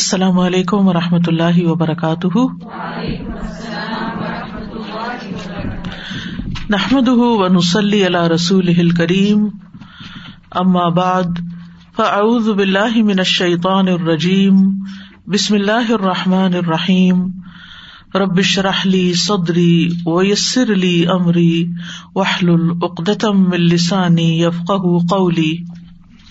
السلام علیکم و رحمۃ اللہ وبرکاتہ۔ نحمد و نسلی اللہ رسول کریم اما بعد، فاعوذ باللہ من الشیطان الرجیم۔ بسم اللہ الرحمٰن الرحیم۔ ربش رحلی صدری ویسر علی عمری وحل العقدم السانی یفق قولی۔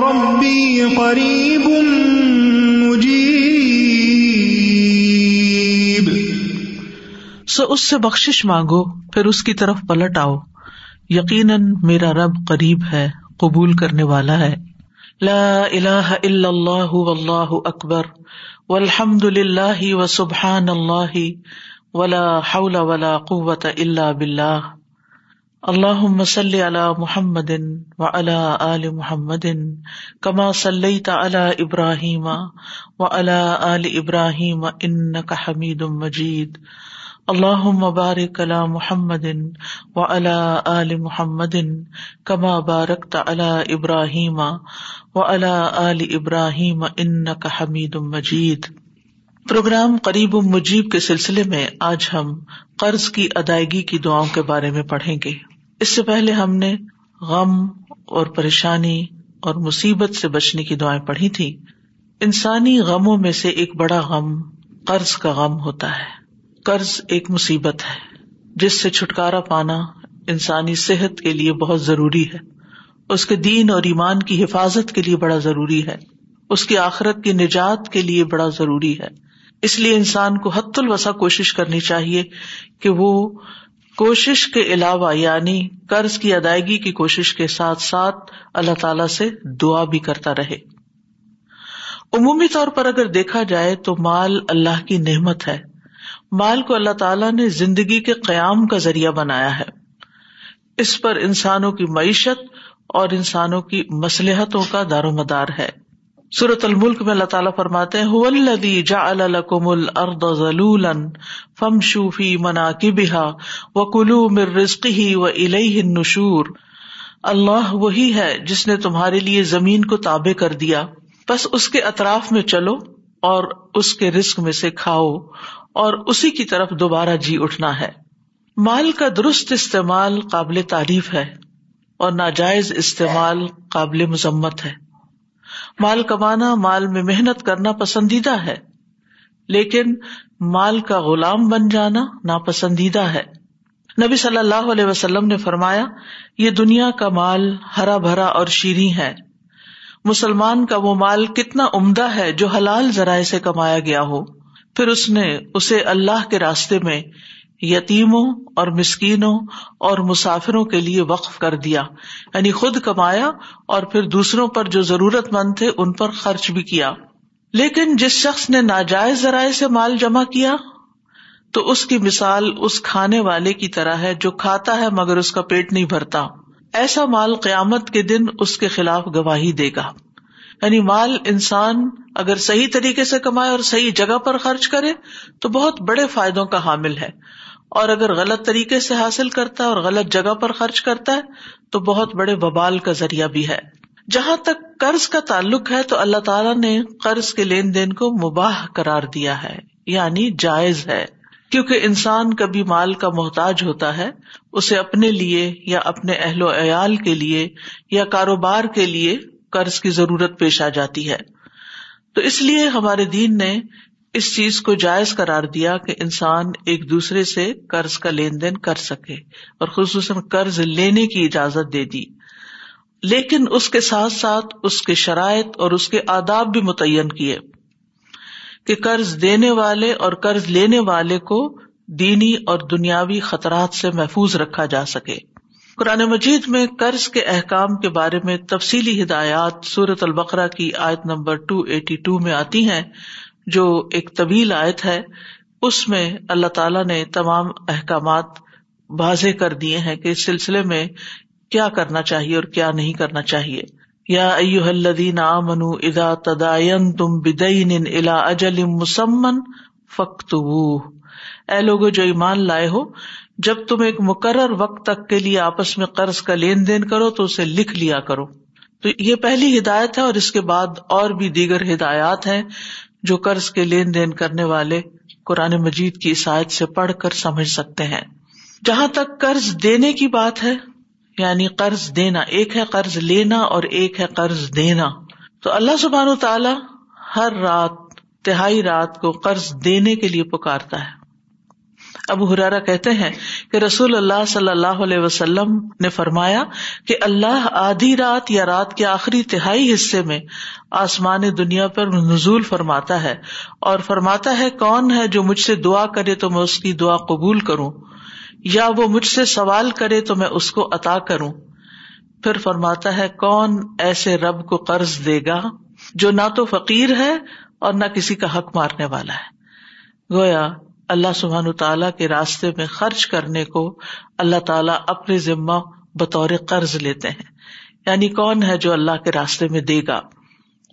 پائے قریب سو اس سے بخش مانگو، پھر اس کی طرف پلٹ آؤ۔ یقیناً میرا رب قریب ہے، قبول کرنے والا ہے۔ لا الہ الا اللہ واللہ اکبر۔ والحمد للہ و سبحان اللہ۔ ولا حول ولا قوت الا باللہ۔ اللہ مسل علی محمد و علا آل محمد کما صلی تعلی ابراہیم و علا آل ابراہیم ان کا حمید مجید. اللہ مبارک علی محمد و علا آل محمد کما بارک تعلی ابراہیم و علا آل ابراہیم ان کا حمید مجید. پروگرام قریب مجیب کے سلسلے میں آج ہم قرض کی ادائیگی کی دعاؤں کے بارے میں پڑھیں گے۔ اس سے پہلے ہم نے غم اور پریشانی اور مصیبت سے بچنے کی دعائیں پڑھی تھی۔ انسانی غموں میں سے ایک بڑا غم قرض کا غم ہوتا ہے۔ قرض ایک مصیبت ہے، جس سے چھٹکارا پانا انسانی صحت کے لیے بہت ضروری ہے۔ اس کے دین اور ایمان کی حفاظت کے لیے بڑا ضروری ہے۔ اس کی آخرت کی نجات کے لیے بڑا ضروری ہے۔ اس لیے انسان کو حت الوسا کوشش کرنی چاہیے کہ وہ کوشش کے علاوہ یعنی قرض کی ادائیگی کی کوشش کے ساتھ ساتھ اللہ تعالی سے دعا بھی کرتا رہے۔ عمومی طور پر اگر دیکھا جائے تو مال اللہ کی نعمت ہے۔ مال کو اللہ تعالیٰ نے زندگی کے قیام کا ذریعہ بنایا ہے۔ اس پر انسانوں کی معیشت اور انسانوں کی مسلحتوں کا دار و مدار ہے۔ سورت الملک میں اللہ تعالیٰ فرماتے ہیں جا الکم الرد ضلول فم شوفی منا کی بحا و کلو مر رزق ہی و نشور اللہ وہی ہے جس نے تمہارے لیے زمین کو تابع کر دیا۔ بس اس کے اطراف میں چلو اور اس کے رسک میں سے کھاؤ اور اسی کی طرف دوبارہ جی اٹھنا ہے۔ مال کا درست استعمال قابل تعریف ہے اور ناجائز استعمال قابل مذمت ہے۔ مال کمانا، مال میں محنت کرنا پسندیدہ ہے۔ لیکن مال کا غلام بن جانا ناپسندیدہ ہے۔ نبی صلی اللہ علیہ وسلم نے فرمایا، یہ دنیا کا مال ہرا بھرا اور شیریں ہے مسلمان کا وہ مال کتنا عمدہ ہے جو حلال ذرائع سے کمایا گیا ہو۔ پھر اس نے اسے اللہ کے راستے میں یتیموں اور مسکینوں اور مسافروں کے لیے وقف کر دیا یعنی خود کمایا اور پھر دوسروں پر جو ضرورت مند تھے ان پر خرچ بھی کیا۔ لیکن جس شخص نے ناجائز ذرائع سے مال جمع کیا، تو اس کی مثال اس کھانے والے کی طرح ہے جو کھاتا ہے مگر اس کا پیٹ نہیں بھرتا۔ ایسا مال قیامت کے دن اس کے خلاف گواہی دے گا۔ یعنی مال انسان اگر صحیح طریقے سے کمائے اور صحیح جگہ پر خرچ کرے تو بہت بڑے فائدوں کا حامل ہے۔ اور اگر غلط طریقے سے حاصل کرتا ہے اور غلط جگہ پر خرچ کرتا ہے تو بہت بڑے ببال کا ذریعہ بھی ہے۔ جہاں تک قرض کا تعلق ہے تو اللہ تعالیٰ نے قرض کے لین دین کو مباح قرار دیا ہے یعنی جائز ہے۔ کیونکہ انسان کبھی مال کا محتاج ہوتا ہے، اسے اپنے لیے یا اپنے اہل و عیال کے لیے یا کاروبار کے لیے قرض کی ضرورت پیش آ جاتی ہے۔ تو اس لیے ہمارے دین نے اس چیز کو جائز قرار دیا کہ انسان ایک دوسرے سے قرض کا لین دین کر سکے اور خصوصاً قرض لینے کی اجازت دے دی۔ لیکن اس کے ساتھ ساتھ اس کے شرائط اور اس کے آداب بھی متعین کیے کہ قرض دینے والے اور قرض لینے والے کو دینی اور دنیاوی خطرات سے محفوظ رکھا جا سکے۔ قرآن مجید میں قرض کے احکام کے بارے میں تفصیلی ہدایات سورت البقرا کی آیت نمبر ٹو ایٹی ٹو میں آتی ہیں، جو ایک طویل آیت ہے۔ اس میں اللہ تعالیٰ نے تمام احکامات واضح کر دیے ہیں کہ اس سلسلے میں کیا کرنا چاہیے اور کیا نہیں کرنا چاہیے۔ یا الذین منو ادا تدائن تم بدعین الا اجل مسمن فخت اے لوگ جو ایمان لائے ہو جب تم ایک مقرر وقت تک کے لیے آپس میں قرض کا لین دین کرو تو اسے لکھ لیا کرو۔ تو یہ پہلی ہدایت ہے اور اس کے بعد اور بھی دیگر ہدایات ہیں جو قرض کے لین دین کرنے والے قرآن مجید کی عیسائیت سے پڑھ کر سمجھ سکتے ہیں۔ جہاں تک قرض دینے کی بات ہے یعنی قرض دینا، ایک ہے قرض لینا اور ایک ہے قرض دینا۔ تو اللہ سبحان و تعالی ہر رات، تہائی رات کو قرض دینے کے لیے پکارتا ہے۔ ابو ہرارا کہتے ہیں کہ رسول اللہ صلی اللہ علیہ وسلم نے فرمایا کہ اللہ آدھی رات یا رات کے آخری تہائی حصے میں آسمان دنیا پر نزول فرماتا ہے اور فرماتا ہے کون ہے جو مجھ سے دعا کرے تو میں اس کی دعا قبول کروں یا وہ مجھ سے سوال کرے تو میں اس کو عطا کروں پھر فرماتا ہے کون ایسے رب کو قرض دے گا جو نہ تو فقیر ہے اور نہ کسی کا حق مارنے والا ہے۔ گویا اللہ سبحان تعالیٰ کے راستے میں خرچ کرنے کو اللہ تعالیٰ اپنے ذمہ بطور قرض لیتے ہیں۔ یعنی کون ہے جو اللہ کے راستے میں دے گا؟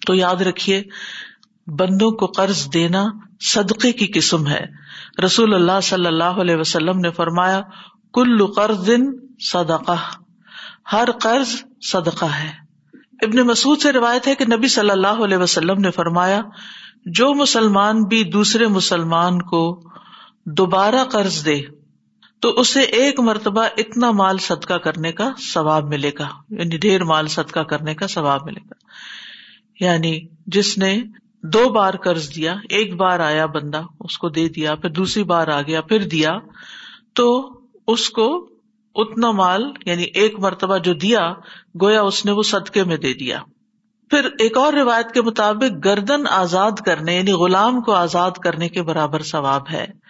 تو یاد رکھیے، بندوں کو قرض دینا صدقے کی قسم ہے۔ رسول اللہ صلی اللہ علیہ وسلم نے فرمایا، کل قرض صدقہ۔ ہر قرض صدقہ ہے۔ ابن مسعود سے روایت ہے کہ نبی صلی اللہ علیہ وسلم نے فرمایا، جو مسلمان بھی دوسرے مسلمان کو دوبارہ قرض دے تو اسے ایک مرتبہ اتنا مال صدقہ کرنے کا ثواب ملے گا یعنی ڈھیر مال صدقہ کرنے کا ثواب ملے گا۔ یعنی جس نے دو بار قرض دیا، ایک بار آیا بندہ، اس کو دے دیا، پھر دوسری بار آ گیا، پھر دیا، تو اس کو اتنا مال یعنی ایک مرتبہ جو دیا، گویا اس نے وہ صدقے میں دے دیا۔ پھر ایک اور روایت کے مطابق گردن آزاد کرنے یعنی غلام کو آزاد کرنے کے برابر ثواب ہے۔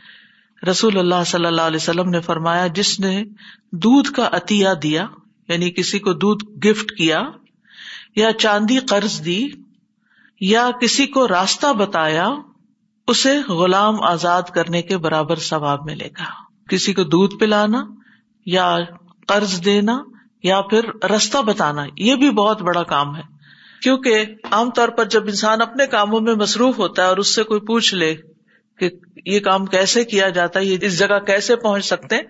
رسول اللہ صلی اللہ علیہ وسلم نے فرمایا، جس نے دودھ کا عطیہ دیا یعنی کسی کو دودھ گفٹ کیا، یا چاندی قرض دی، یا کسی کو راستہ بتایا، اسے غلام آزاد کرنے کے برابر ثواب ملے گا۔ کسی کو دودھ پلانا یا قرض دینا یا پھر رستہ بتانا، یہ بھی بہت بڑا کام ہے۔ کیونکہ عام طور پر جب انسان اپنے کاموں میں مصروف ہوتا ہے اور اس سے کوئی پوچھ لے کہ یہ کام کیسے کیا جاتا ہے، یہ اس جگہ کیسے پہنچ سکتے ہیں؟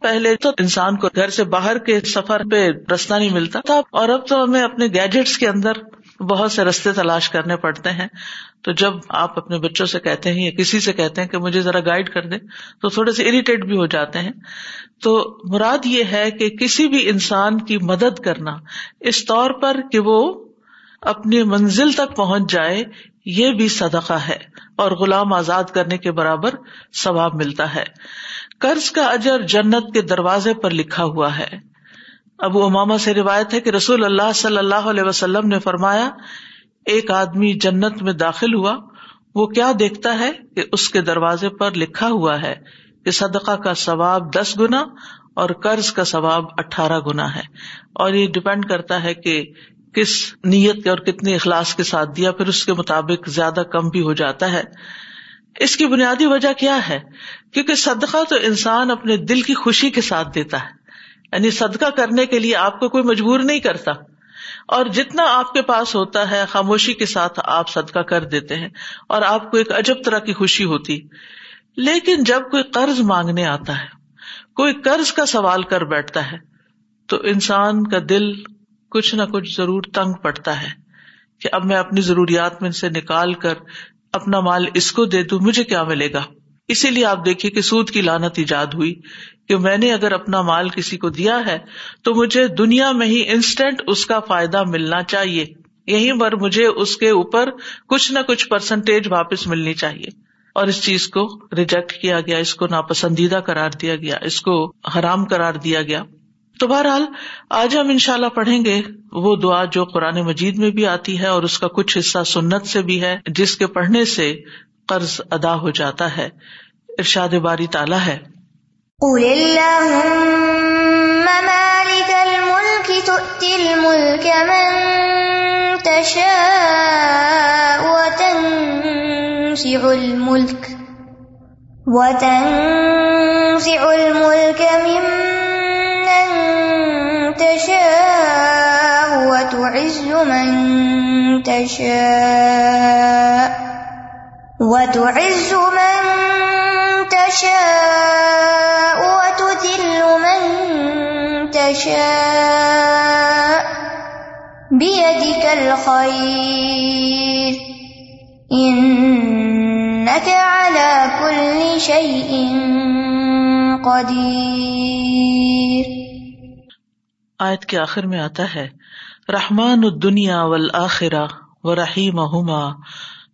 پہلے تو انسان کو گھر سے باہر کے سفر پہ رستہ نہیں ملتا تھا، اور اب تو ہمیں اپنے گیجٹس کے اندر بہت سے رستے تلاش کرنے پڑتے ہیں۔ تو جب آپ اپنے بچوں سے کہتے ہیں یا کسی سے کہتے ہیں کہ مجھے ذرا گائڈ کر دیں تو تھوڑے سے اریٹیٹ بھی ہو جاتے ہیں۔ تو مراد یہ ہے کہ کسی بھی انسان کی مدد کرنا، اس طور پر کہ وہ اپنی منزل تک پہنچ جائے یہ بھی صدقہ ہے اور غلام آزاد کرنے کے برابر ثواب ملتا ہے۔ قرض کا اجر جنت کے دروازے پر لکھا ہوا ہے۔ ابو اماما سے روایت ہے کہ رسول اللہ صلی اللہ علیہ وسلم نے فرمایا، ایک آدمی جنت میں داخل ہوا، وہ کیا دیکھتا ہے کہ اس کے دروازے پر لکھا ہوا ہے کہ صدقہ کا ثواب دس گنا اور قرض کا ثواب اٹھارہ گنا ہے۔ اور یہ ڈپینڈ کرتا ہے کہ کس نیت کے اور کتنے اخلاص کے ساتھ دیا، پھر اس کے مطابق زیادہ کم بھی ہو جاتا ہے۔ اس کی بنیادی وجہ کیا ہے؟ کیونکہ صدقہ تو انسان اپنے دل کی خوشی کے ساتھ دیتا ہے۔ یعنی صدقہ کرنے کے لیے آپ کو کوئی مجبور نہیں کرتا۔ اور جتنا آپ کے پاس ہوتا ہے، خاموشی کے ساتھ آپ صدقہ کر دیتے ہیں اور آپ کو ایک عجب طرح کی خوشی ہوتی۔ لیکن جب کوئی قرض مانگنے آتا ہے، کوئی قرض کا سوال کر بیٹھتا ہے، تو انسان کا دل کچھ نہ کچھ ضرور تنگ پڑتا ہے کہ اب میں اپنی ضروریات میں سے نکال کر اپنا مال اس کو دے دوں، مجھے کیا ملے گا؟ اسی لیے آپ دیکھیے کہ سود کی لانت ایجاد ہوئی کہ میں نے اگر اپنا مال کسی کو دیا ہے تو مجھے دنیا میں ہی انسٹنٹ اس کا فائدہ ملنا چاہیے۔ یہیں پر مجھے اس کے اوپر کچھ نہ کچھ پرسنٹیج واپس ملنی چاہیے۔ اور اس چیز کو ریجیکٹ کیا گیا، اس کو ناپسندیدہ قرار دیا گیا، اس کو حرام قرار دیا گیا۔ تو بہرحال آج ہم ان شاء اللہ پڑھیں گے وہ دعا جو قرآن مجید میں بھی آتی ہے اور اس کا کچھ حصہ سنت سے بھی ہے، جس کے پڑھنے سے قرض ادا ہو جاتا ہے۔ ارشاد باری تالا ہے۔ تشاء وتعز من تشاء وتعز من تشاء وتذل من تشاء بيدك الخير إنك على كل شيء قدير آیت کے آخر میں آتا ہے، رحمان الدنیا والآخرہ و رحیم ہما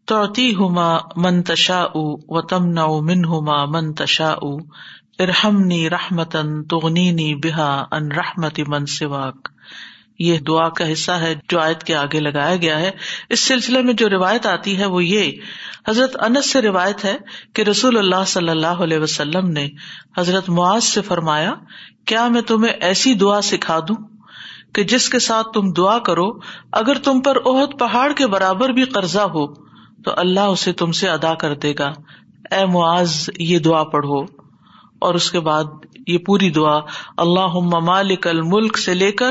توتی ہما منتشا و تمنا من منہما منتشا ارحمنی رحمتن تغنینی بہا ان رحمتی من سواک۔ یہ دعا کا حصہ ہے جو آیت کے آگے لگایا گیا ہے۔ اس سلسلے میں جو روایت آتی ہے وہ یہ، حضرت انس سے روایت ہے کہ رسول اللہ صلی اللہ علیہ وسلم نے حضرت معاذ سے فرمایا، کیا میں تمہیں ایسی دعا سکھا دوں کہ جس کے ساتھ تم دعا کرو، اگر تم پر عہد پہاڑ کے برابر بھی قرضہ ہو، تو اللہ اسے تم سے ادا کر دے گا۔ اے معاذ، یہ دعا پڑھو۔ اور اس کے بعد یہ پوری دعا اللہ مالک الملک سے لے کر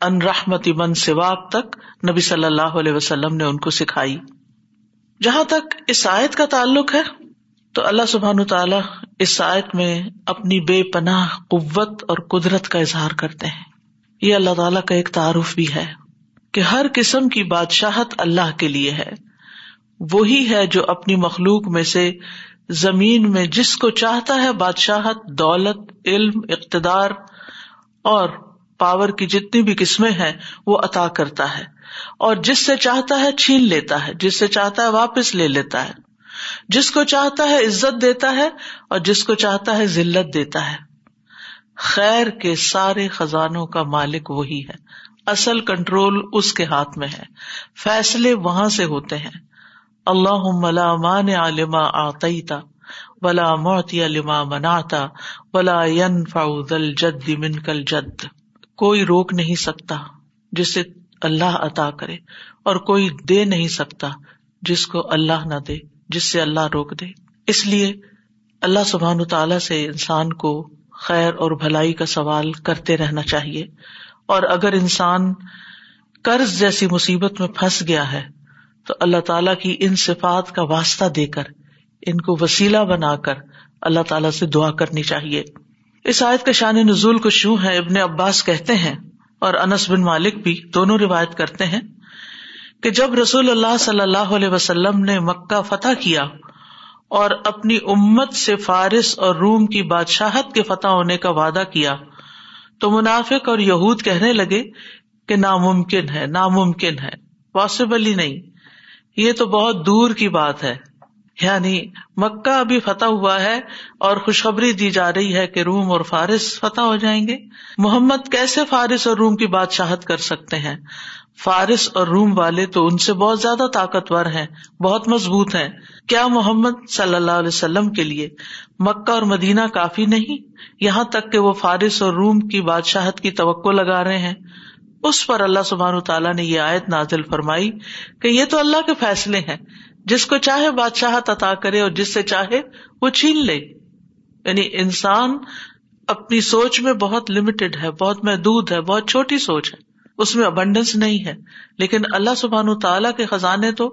ان رحمتی من سواق تک نبی صلی اللہ علیہ وسلم نے ان کو سکھائی۔ جہاں تک اس آیت کا تعلق ہے، تو اللہ سبحان تعالیٰ اس آیت میں اپنی بے پناہ قوت اور قدرت کا اظہار کرتے ہیں۔ یہ اللہ تعالیٰ کا ایک تعارف بھی ہے کہ ہر قسم کی بادشاہت اللہ کے لیے ہے۔ وہی ہے جو اپنی مخلوق میں سے زمین میں جس کو چاہتا ہے بادشاہت، دولت، علم، اقتدار اور پاور کی جتنی بھی قسمیں ہیں، وہ عطا کرتا ہے۔ اور جس سے چاہتا ہے چھین لیتا ہے، جس سے چاہتا ہے واپس لے لیتا ہے۔ جس کو چاہتا ہے عزت دیتا ہے، اور جس کو چاہتا ہے ذلت دیتا ہے۔ خیر کے سارے خزانوں کا مالک وہی ہے۔ اصل کنٹرول اس کے ہاتھ میں ہے۔ فیصلے وہاں سے ہوتے ہیں۔ اللہ ملا مان علما آتا ولا موتی علما مناتا ولا فاؤل جد من کل جد کوئی روک نہیں سکتا جسے اللہ عطا کرے اور کوئی دے نہیں سکتا جس کو اللہ نہ دے، جس سے اللہ روک دے۔ اس لیے اللہ سبحان تعالی سے انسان کو خیر اور بھلائی کا سوال کرتے رہنا چاہیے۔ اور اگر انسان قرض جیسی مصیبت میں پھنس گیا ہے، تو اللہ تعالی کی ان صفات کا واسطہ دے کر، ان کو وسیلہ بنا کر اللہ تعالی سے دعا کرنی چاہیے۔ اس آیت کا شان نزول کو شو ہے، ابن عباس کہتے ہیں اور انس بن مالک بھی دونوں روایت کرتے ہیں کہ جب رسول اللہ صلی اللہ علیہ وسلم نے مکہ فتح کیا اور اپنی امت سے فارس اور روم کی بادشاہت کے فتح ہونے کا وعدہ کیا، تو منافق اور یہود کہنے لگے کہ ناممکن ہے ناممکن ہے پاسبل ہی نہیں، یہ تو بہت دور کی بات ہے۔ یعنی مکہ ابھی فتح ہوا ہے اور خوشخبری دی جا رہی ہے کہ روم اور فارس فتح ہو جائیں گے۔ محمد کیسے فارس اور روم کی بادشاہت کر سکتے ہیں؟ فارس اور روم والے تو ان سے بہت زیادہ طاقتور ہیں، بہت مضبوط ہیں۔ کیا محمد صلی اللہ علیہ وسلم کے لیے مکہ اور مدینہ کافی نہیں؟ یہاں تک کہ وہ فارس اور روم کی بادشاہت کی توقع لگا رہے ہیں۔ اس پر اللہ سبحان تعالیٰ نے یہ آیت نازل فرمائی کہ یہ تو اللہ کے فیصلے ہیں۔ جس کو چاہے بادشاہت عطا کرے اور جس سے چاہے وہ چھین لے۔ یعنی انسان اپنی سوچ میں بہت لمیٹڈ ہے، بہت محدود ہے، بہت چھوٹی سوچ ہے۔ اس میں ابنڈنس نہیں ہے۔ لیکن اللہ سبحان تعالیٰ کے خزانے تو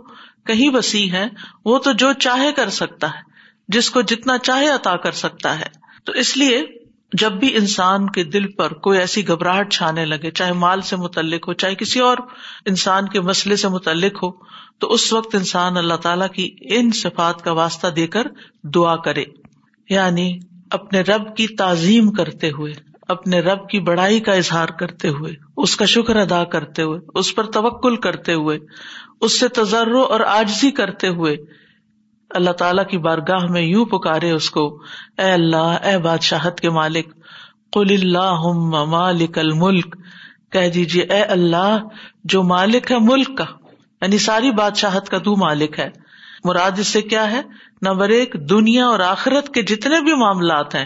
کہیں وسیع ہے وہ تو جو چاہے کر سکتا ہے، جس کو جتنا چاہے عطا کر سکتا ہے۔ تو اس لیے جب بھی انسان کے دل پر کوئی ایسی گھبراہٹ چھانے لگے، چاہے مال سے متعلق ہو، چاہے کسی اور انسان کے مسئلے سے متعلق ہو، تو اس وقت انسان اللہ تعالی کی ان صفات کا واسطہ دے کر دعا کرے۔ یعنی اپنے رب کی تعظیم کرتے ہوئے، اپنے رب کی بڑائی کا اظہار کرتے ہوئے، اس کا شکر ادا کرتے ہوئے، اس پر توکل کرتے ہوئے، اس سے تجرب اور آجزی کرتے ہوئے اللہ تعالی کی بارگاہ میں یوں پکارے اس کو، اے اللہ، اے بادشاہت کے مالک، قل اللہ مالک الملک، کہہ دیجیے اے اللہ، جو مالک ہے ملک کا یعنی ساری بادشاہت کا تو مالک ہے۔ مراد اس سے کیا ہے؟ نمبر ایک، دنیا اور آخرت کے جتنے بھی معاملات ہیں،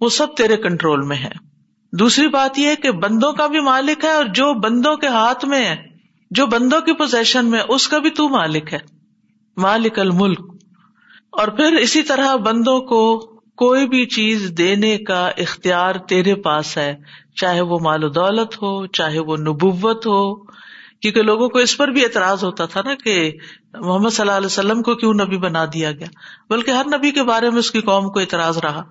وہ سب تیرے کنٹرول میں ہے دوسری بات یہ کہ بندوں کا بھی مالک ہے اور جو بندوں کے ہاتھ میں ہے، جو بندوں کی پوزیشن میں اس کا بھی تو مالک ہے۔ مالک الملک اور پھر اسی طرح بندوں کو کوئی بھی چیز دینے کا اختیار تیرے پاس ہے، چاہے وہ مال و دولت ہو، چاہے وہ نبوت ہو، کیونکہ لوگوں کو اس پر بھی اعتراض ہوتا تھا نا کہ محمد صلی اللہ علیہ وسلم کو کیوں نبی بنا دیا گیا؟ بلکہ ہر نبی کے بارے میں اس کی قوم کو اعتراض رہا۔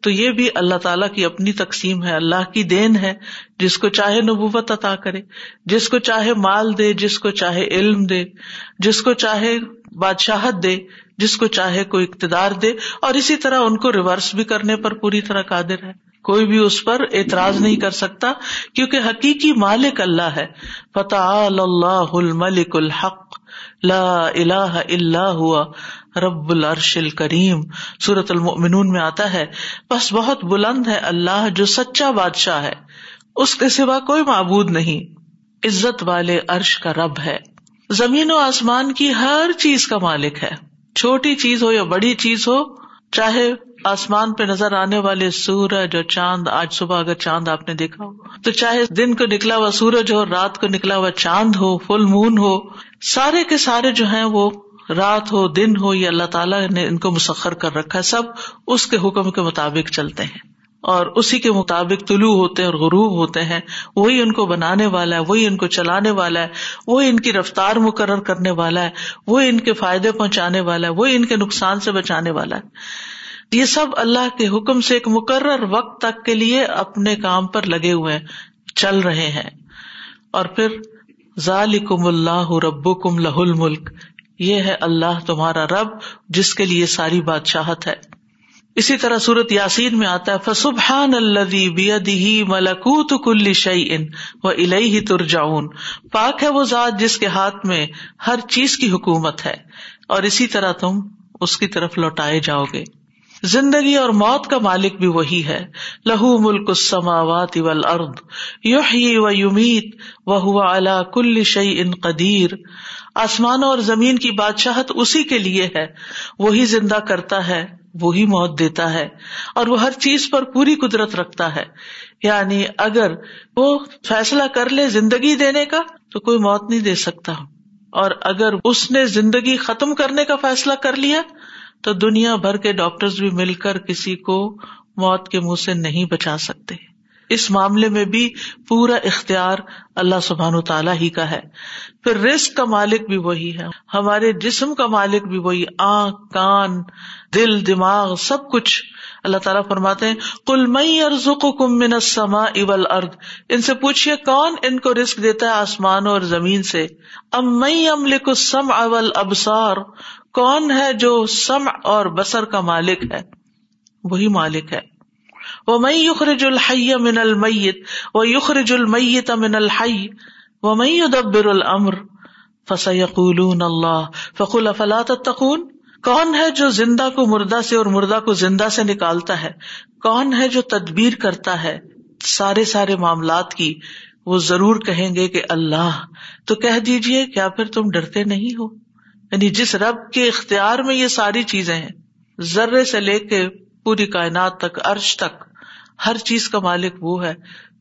تو یہ بھی اللہ تعالیٰ کی اپنی تقسیم ہے، اللہ کی دین ہے، جس کو چاہے نبوت عطا کرے، جس کو چاہے مال دے، جس کو چاہے علم دے، جس کو چاہے بادشاہت دے جس کو چاہے کوئی اقتدار دے اور اسی طرح ان کو ریورس بھی کرنے پر پوری طرح قادر ہے۔ کوئی بھی اس پر اعتراض نہیں کر سکتا کیونکہ حقیقی مالک اللہ ہے۔ فتح اللہ الملک الحق لا الہ الا ہوا رب العرش الکریم سورت المؤمنون میں آتا ہے، بس بہت بلند ہے اللہ جو سچا بادشاہ ہے۔ اس کے سوا کوئی معبود نہیں۔ عزت والے عرش کا رب ہے۔ زمین و آسمان کی ہر چیز کا مالک ہے۔ چھوٹی چیز ہو یا بڑی چیز ہو، چاہے آسمان پہ نظر آنے والے سورج اور چاند، آج صبح اگر چاند آپ نے دیکھا ہو، تو چاہے دن کو نکلا ہوا سورج ہو، رات کو نکلا ہوا چاند ہو، فل مون ہو، سارے کے سارے جو ہیں وہ رات ہو، دن ہو یا اللہ تعالیٰ نے ان کو مسخر کر رکھا ہے، سب اس کے حکم کے مطابق چلتے ہیں۔ اور اسی کے مطابق طلوع ہوتے ہیں اور غروب ہوتے ہیں۔ وہی ان کو بنانے والا ہے، وہی ان کو چلانے والا ہے، وہی ان کی رفتار مقرر کرنے والا ہے، وہی ان کے فائدے پہنچانے والا ہے، وہی ان کے نقصان سے بچانے والا ہے۔ یہ سب اللہ کے حکم سے ایک مقرر وقت تک کے لیے اپنے کام پر لگے ہوئے چل رہے ہیں۔ اور پھر، ذالکم اللہ رب کم لہ الملک، یہ ہے اللہ تمہارا رب جس کے لیے ساری بادشاہت ہے۔ اسی طرح سورت یاسین میں آتا ہے، فسبحان اللہ ملکوت کل شعی ان و ترجاؤن پاک ہے وہ ذات جس کے ہاتھ میں ہر چیز کی حکومت ہے۔ اور اسی طرح تم اس کی طرف لوٹائے جاؤ گے۔ زندگی اور موت کا مالک بھی وہی ہے۔ لہو ملک السماوات والارض یحیی و یمیت و ہوا اللہ کل شعی ان قدیر آسمان اور زمین کی بادشاہت اسی کے لیے ہے۔ وہی زندہ کرتا ہے۔ وہی موت دیتا ہے اور وہ ہر چیز پر پوری قدرت رکھتا ہے۔ یعنی اگر وہ فیصلہ کر لے زندگی دینے کا تو کوئی موت نہیں دے سکتا۔ اور اگر اس نے زندگی ختم کرنے کا فیصلہ کر لیا تو دنیا بھر کے ڈاکٹر بھی مل کر کسی کو موت کے منہ سے نہیں بچا سکتے۔ اس معاملے میں بھی پورا اختیار اللہ سبحان و تعالیٰ ہی کا ہے۔ پھر رسک کا مالک بھی وہی ہے۔ ہمارے جسم کا مالک بھی وہی، آنکھ، کان، دل، دماغ، سب کچھ۔ اللہ تعالیٰ فرماتے ہیں کل مئی ارزک کم من سما اول ارد ان سے پوچھیے کون ان کو رسک دیتا ہے آسمانوں اور زمین سے۔ ام مئی ام سم اول ابسار کون ہے جو سم اور بسر کا مالک ہے؟ وہی مالک ہے۔ وہ میں یخرج الحی من المیت و یخرج المیت من الحی و میں یدبر الامر فسیقولون اللہ فقل افلا تتقون کون ہے جو زندہ کو مردہ سے اور مردہ کو زندہ سے نکالتا ہے کون ہے جو تدبیر کرتا ہے سارے سارے معاملات کی وہ ضرور کہیں گے کہ اللہ تو کہہ دیجیے کیا پھر تم ڈرتے نہیں ہو یعنی جس رب کے اختیار میں یہ ساری چیزیں ہیں، ذرے سے لے کے پوری کائنات تک، عرش تک، ہر چیز کا مالک وہ ہے،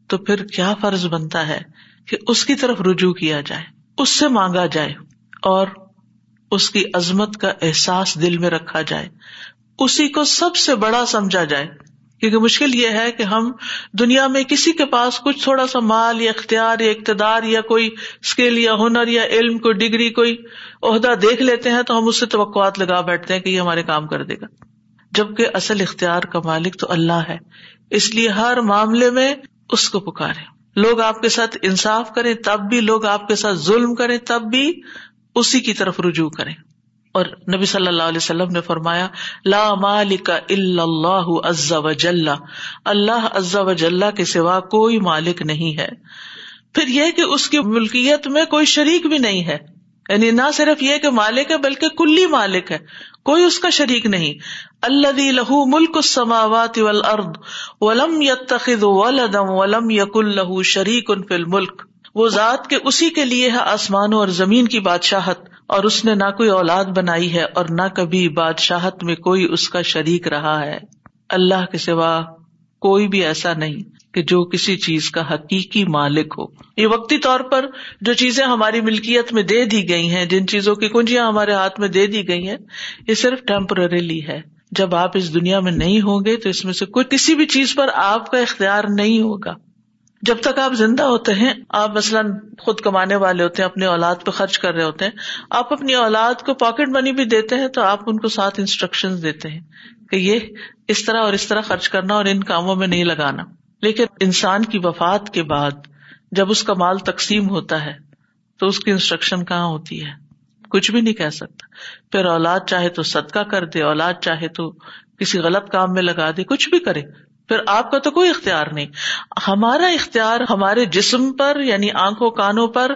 تو پھر کیا فرض بنتا ہے کہ اس کی طرف رجوع کیا جائے، اس سے مانگا جائے اور اس کی عظمت کا احساس دل میں رکھا جائے، اسی کو سب سے بڑا سمجھا جائے۔ کیونکہ مشکل یہ ہے کہ ہم دنیا میں کسی کے پاس کچھ تھوڑا سا مال یا اختیار یا اقتدار یا کوئی اسکل یا ہنر یا علم، کوئی ڈگری، کوئی عہدہ دیکھ لیتے ہیں تو ہم اس سے توقعات لگا بیٹھتے ہیں کہ یہ ہمارے کام کر دے گا۔ جبکہ اصل اختیار کا مالک تو اللہ ہے۔ اس لیے ہر معاملے میں اس کو پکارے لوگ آپ کے ساتھ انصاف کریں، تب بھی لوگ آپ کے ساتھ ظلم کریں، تب بھی اسی کی طرف رجوع کریں۔ اور نبی صلی اللہ علیہ وسلم نے فرمایا، لا مالک الا اللہ عز وجل اللہ عز وجل کے سوا کوئی مالک نہیں ہے۔ پھر یہ کہ اس کی ملکیت میں کوئی شریک بھی نہیں ہے۔ یعنی نہ صرف یہ کہ مالک ہے بلکہ کلی مالک ہے، کوئی اس کا شریک نہیں۔ اللہ لہو ملک السماوات والارض ولم يتخذ ولدا ولم يكن له شریک فی الملک۔ وہ ذات کے اسی کے لیے ہے آسمانوں اور زمین کی بادشاہت، اور اس نے نہ کوئی اولاد بنائی ہے اور نہ کبھی بادشاہت میں کوئی اس کا شریک رہا ہے۔ اللہ کے سوا کوئی بھی ایسا نہیں۔ کہ جو کسی چیز کا حقیقی مالک ہو۔ یہ وقتی طور پر جو چیزیں ہماری ملکیت میں دے دی گئی ہیں، جن چیزوں کی کنجیاں ہمارے ہاتھ میں دے دی گئی ہیں، یہ صرف ٹیمپرریلی ہے۔ جب آپ اس دنیا میں نہیں ہوں گے تو اس میں سے کوئی کسی بھی چیز پر آپ کا اختیار نہیں ہوگا۔ جب تک آپ زندہ ہوتے ہیں، آپ مثلاً خود کمانے والے ہوتے ہیں اپنے اولاد پہ خرچ کر رہے ہوتے ہیں، آپ اپنی اولاد کو پاکٹ منی بھی دیتے ہیں تو آپ ان کو ساتھ انسٹرکشن دیتے ہیں کہ یہ اس طرح اور اس طرح خرچ کرنا اور ان کاموں میں نہیں لگانا۔ لیکن انسان کی وفات کے بعد جب اس کا مال تقسیم ہوتا ہے تو اس کی انسٹرکشن کہاں ہوتی ہے؟ کچھ بھی نہیں کہہ سکتا۔ پھر اولاد چاہے تو صدقہ کر دے، اولاد چاہے تو کسی غلط کام میں لگا دے، کچھ بھی کرے۔ پھر آپ کا تو کوئی اختیار نہیں۔ ہمارا اختیار ہمارے جسم پر یعنی آنکھوں، کانوں پر،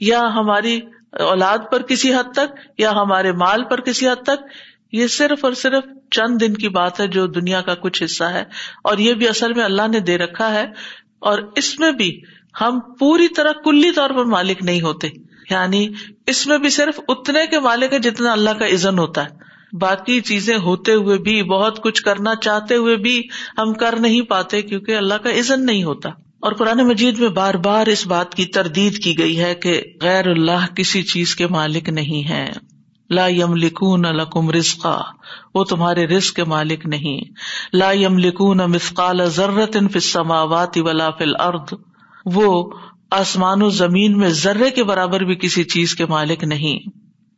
یا ہماری اولاد پر کسی حد تک، یا ہمارے مال پر کسی حد تک، یہ صرف اور صرف چند دن کی بات ہے جو دنیا کا کچھ حصہ ہے اور یہ بھی اصل میں اللہ نے دے رکھا ہے اور اس میں بھی ہم پوری طرح کلی طور پر مالک نہیں ہوتے یعنی اس میں بھی صرف اتنے کے مالک ہے جتنا اللہ کا عزن ہوتا ہے باقی چیزیں ہوتے ہوئے بھی بہت کچھ کرنا چاہتے ہوئے بھی ہم کر نہیں پاتے کیونکہ اللہ کا عزن نہیں ہوتا اور قرآن مجید میں بار بار اس بات کی تردید کی گئی ہے کہ غیر اللہ کسی چیز کے مالک نہیں ہے لا یم لکون لکم رزقا، وہ تمہارے رزق کے مالک نہیں۔ لا یم لکون مسقال ضرورت السماوات ولا فل ارد وہ آسمان و زمین میں ذرے کے برابر بھی کسی چیز کے مالک نہیں۔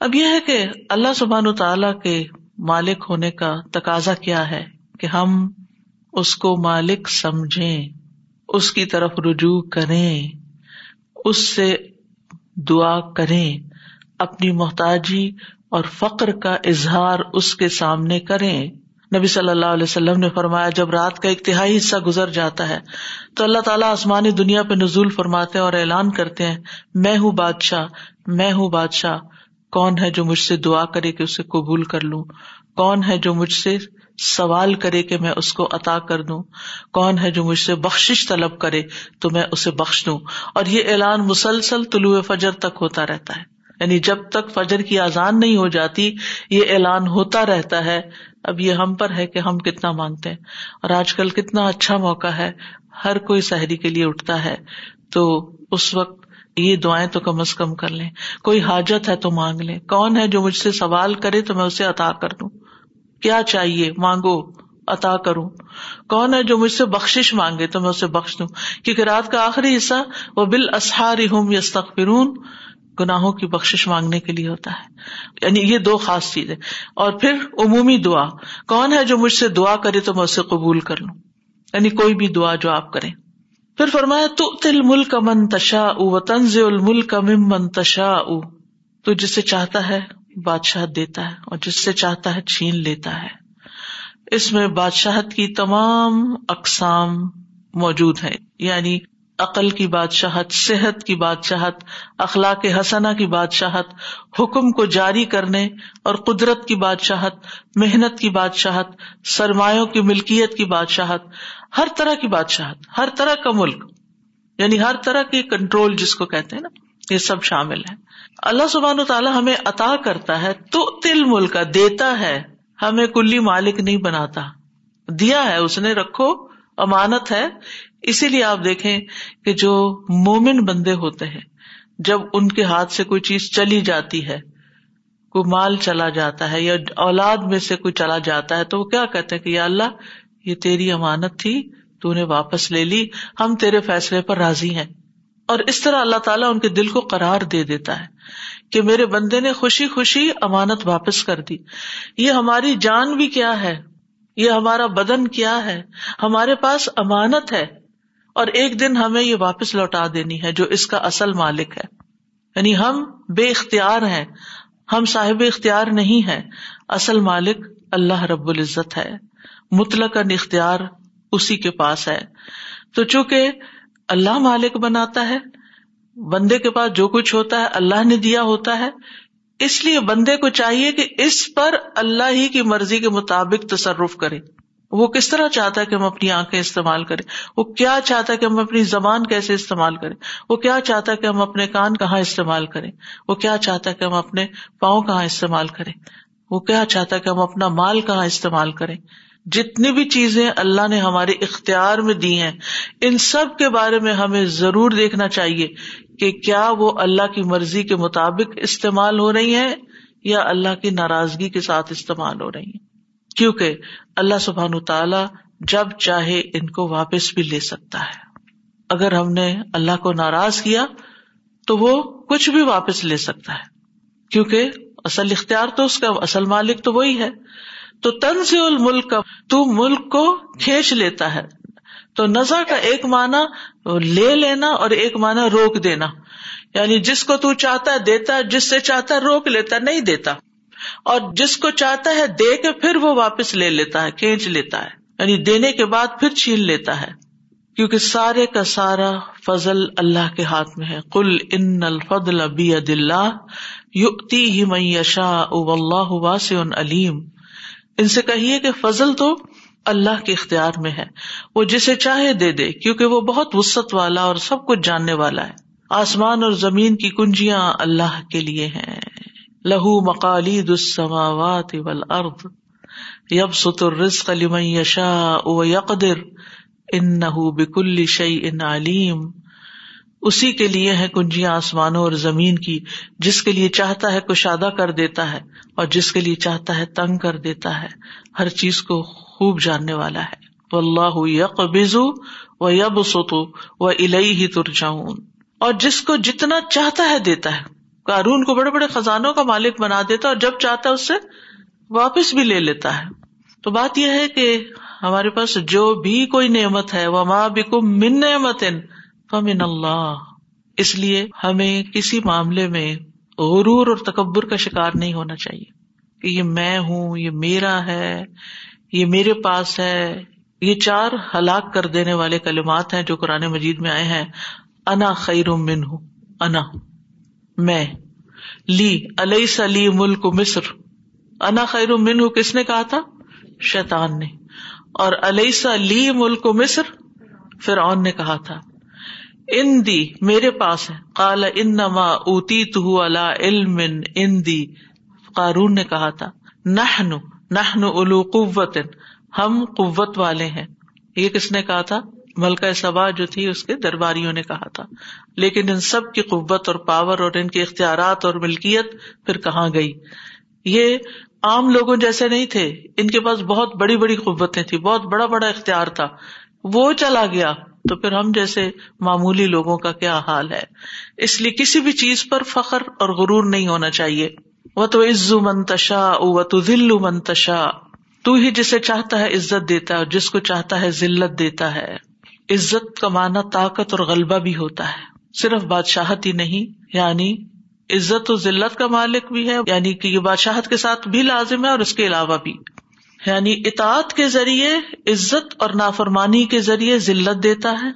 اب یہ ہے کہ اللہ سبحان تعالی کے مالک ہونے کا تقاضا کیا ہے کہ ہم اس کو مالک سمجھیں، اس کی طرف رجوع کریں، اس سے دعا کریں، اپنی محتاجی اور فقر کا اظہار اس کے سامنے کریں۔ نبی صلی اللہ علیہ وسلم نے فرمایا، جب رات کا ایک تہائی حصہ گزر جاتا ہے، تو اللہ تعالیٰ آسمانی دنیا پہ نزول فرماتے ہیں اور اعلان کرتے ہیں، میں ہوں بادشاہ، میں ہوں بادشاہ، کون ہے جو مجھ سے دعا کرے کہ اسے قبول کر لوں؟ کون ہے جو مجھ سے سوال کرے کہ میں اس کو عطا کر دوں؟ کون ہے جو مجھ سے بخش طلب کرے تو میں اسے بخش دوں؟ اور یہ اعلان مسلسل طلوع فجر تک ہوتا رہتا ہے۔ یعنی جب تک فجر کی آزان نہیں ہو جاتی، یہ اعلان ہوتا رہتا ہے۔ اب یہ ہم پر ہے کہ ہم کتنا مانگتے ہیں۔ اور آج کل کتنا اچھا موقع ہے، ہر کوئی سحری کے لیے اٹھتا ہے۔ تو اس وقت یہ دعائیں تو کم از کم کر لیں۔ کوئی حاجت ہے تو مانگ لیں۔ کون ہے جو مجھ سے سوال کرے تو میں اسے عطا کر دوں۔ کیا چاہیے؟ مانگو، عطا کروں۔ کون ہے جو مجھ سے بخش مانگے تو میں اسے بخش دوں۔ کیونکہ رات کا آخری حصہ وہ بال اسہار ہوں یا گناہوں کی بخش مانگنے کے لیے ہوتا ہے۔ یعنی یہ دو خاص چیزیں۔ اور پھر عمومی دعا۔ کون ہے جو مجھ سے دعا کرے تو میں اسے قبول کر لوں؟ یعنی کوئی بھی دعا جو آپ کریں۔ پھر فرمایا تو تل ملک منتشا او تنز الملک مم منتشا او تو جسے چاہتا ہے بادشاہ دیتا ہے، اور جس سے چاہتا ہے، چھین لیتا ہے۔ اس میں بادشاہت کی تمام اقسام موجود ہے یعنی عقل کی بادشاہت، صحت کی بادشاہت، اخلاق حسنا کی بادشاہت، حکم کو جاری کرنے اور قدرت کی بادشاہت، محنت کی بادشاہت، سرمایوں کی ملکیت کی بادشاہت، ہر طرح کی بادشاہت، ہر طرح کا ملک یعنی ہر طرح کی کنٹرول جس کو کہتے ہیں نا، یہ سب شامل ہے اللہ سبحان و تعالیٰ ہمیں عطا کرتا ہے تو تل ملک دیتا ہے۔ ہمیں کلی مالک نہیں بناتا۔ دیا ہے، اس نے رکھو، امانت ہے۔ اسی لیے آپ دیکھیں کہ جو مومن بندے ہوتے ہیں، جب ان کے ہاتھ سے کوئی چیز چلی جاتی ہے، کوئی مال چلا جاتا ہے یا اولاد میں سے کوئی چلا جاتا ہے، تو وہ کیا کہتے ہیں کہ یا اللہ، یہ تیری امانت تھی، تو انہیں واپس لے لی، ہم تیرے فیصلے پر راضی ہیں۔ اور اس طرح اللہ تعالیٰ ان کے دل کو قرار دے دیتا ہے کہ میرے بندے نے خوشی خوشی امانت واپس کر دی۔ یہ ہماری جان بھی کیا ہے؟ یہ ہمارا بدن کیا ہے؟ ہمارے پاس امانت ہے۔ اور ایک دن ہمیں یہ واپس لوٹا دینی ہے جو اس کا اصل مالک ہے۔ یعنی ہم بے اختیار ہیں، ہم صاحب اختیار نہیں ہے اصل مالک اللہ رب العزت ہے، مطلق اختیار اسی کے پاس ہے۔ تو چونکہ اللہ مالک بناتا ہے، بندے کے پاس جو کچھ ہوتا ہے، اللہ نے دیا ہوتا ہے، اس لیے بندے کو چاہیے کہ اس پر اللہ ہی کی مرضی کے مطابق تصرف کرے۔ وہ کس طرح چاہتا ہے کہ ہم اپنی آنکھیں استعمال کریں؟ وہ کیا چاہتا ہے کہ ہم اپنی زبان کیسے استعمال کریں؟ وہ کیا چاہتا ہے کہ ہم اپنے کان کہاں استعمال کریں؟ وہ کیا چاہتا ہے کہ ہم اپنے پاؤں کہاں استعمال کریں؟ وہ کیا چاہتا ہے کہ ہم اپنا مال کہاں استعمال کریں؟ جتنی بھی چیزیں اللہ نے ہمارے اختیار میں دی ہیں، ان سب کے بارے میں ہمیں ضرور دیکھنا چاہیے کہ کیا وہ اللہ کی مرضی کے مطابق استعمال ہو رہی ہیں یا اللہ کی ناراضگی کے ساتھ استعمال ہو رہی ہیں۔ کیونکہ اللہ سبحان تعالی جب چاہے ان کو واپس بھی لے سکتا ہے۔ اگر ہم نے اللہ کو ناراض کیا تو وہ کچھ بھی واپس لے سکتا ہے۔ کیونکہ اصل اختیار تو اس کا، اصل مالک تو وہی ہے۔ تو تنز الملک کا تو ملک کو کھینچ لیتا ہے۔ تو نزا کا ایک معنی لے لینا اور ایک معنی روک دینا۔ یعنی جس کو تو چاہتا ہے دیتا ہے جس سے چاہتا ہے روک لیتا، نہیں دیتا۔ اور جس کو چاہتا ہے دے کے پھر وہ واپس لے لیتا ہے، کھینچ لیتا ہے۔ یعنی دینے کے بعد پھر چھین لیتا ہے۔ کیونکہ سارے کا سارا فضل اللہ کے ہاتھ میں ہے۔ کل ان الفضل ابی اللہ یوتی ہی میشا اللہ واسع علیم۔ ان سے کہیے کہ فضل تو اللہ کے اختیار میں ہے۔ وہ جسے چاہے دے دے، کیونکہ وہ بہت وسط والا اور سب کچھ جاننے والا ہے۔ آسمان اور زمین کی کنجیاں اللہ کے لیے ہیں۔ لہو مکالی دسماوات ارد یب ستر رزق لمن یشا او یقدر ان بکل شعی علیم۔ اسی کے لیے ہے کنجیاں آسمانوں اور زمین کی، جس کے لیے چاہتا ہے کشادہ کر دیتا ہے اور جس کے لیے چاہتا ہے تنگ کر دیتا ہے۔ ہر چیز کو خوب جاننے والا ہے۔ اللہ یق بزو و یب ستو و الہی ہی ترجاؤن اور جس کو جتنا چاہتا ہے دیتا ہے۔ کارون کو بڑے بڑے خزانوں کا مالک بنا دیتا اور جب چاہتا ہے اس سے واپس بھی لے لیتا ہے۔ تو بات یہ ہے کہ ہمارے پاس جو بھی کوئی نعمت ہے وہ ماں بکو من نعمت فمن اللہ اس لیے ہمیں کسی معاملے میں غرور اور تکبر کا شکار نہیں ہونا چاہیے کہ یہ میں ہوں، یہ میرا ہے، یہ میرے پاس ہے۔ یہ چار ہلاک کر دینے والے کلمات ہیں جو قرآن مجید میں آئے ہیں۔ انا خیر من ہوں انا۔ میں لی علیہ سلی ملک مصر۔ انا خیر من ہوں کس نے کہا تھا؟ شیطان نے۔ اور علیہ لی ملک مصر، فرعون نے کہا تھا۔ ان دی میرے پاس ہے۔ کالا ان نما اوتی تو علم ان دی۔ قارون نے کہا تھا۔ نہ الو قوت، ہم قوت والے ہیں۔ یہ کس نے کہا تھا؟ ملکہ سبا جو تھی اس کے درباریوں نے کہا تھا۔ لیکن ان سب کی قوت اور پاور اور ان کے اختیارات اور ملکیت پھر کہاں گئی؟ یہ عام لوگوں جیسے نہیں تھے۔ ان کے پاس بہت بڑی بڑی قوتیں تھی بہت بڑا بڑا اختیار تھا۔ وہ چلا گیا تو پھر ہم جیسے معمولی لوگوں کا کیا حال ہے؟ اس لیے کسی بھی چیز پر فخر اور غرور نہیں ہونا چاہیے۔ وہ تو عزو منتشا و تو ذلو منتشا تو ہی جسے چاہتا ہے عزت دیتا ہے اور جس کو چاہتا ہے ذلت دیتا ہے۔ عزت کا معنی طاقت اور غلبہ بھی ہوتا ہے۔ صرف بادشاہت ہی نہیں یعنی عزت و ذلت کا مالک بھی ہے یعنی کہ یہ بادشاہت کے ساتھ بھی لازم ہے اور اس کے علاوہ بھی۔ یعنی اطاعت کے ذریعے، عزت اور نافرمانی کے ذریعے ذلت دیتا ہے۔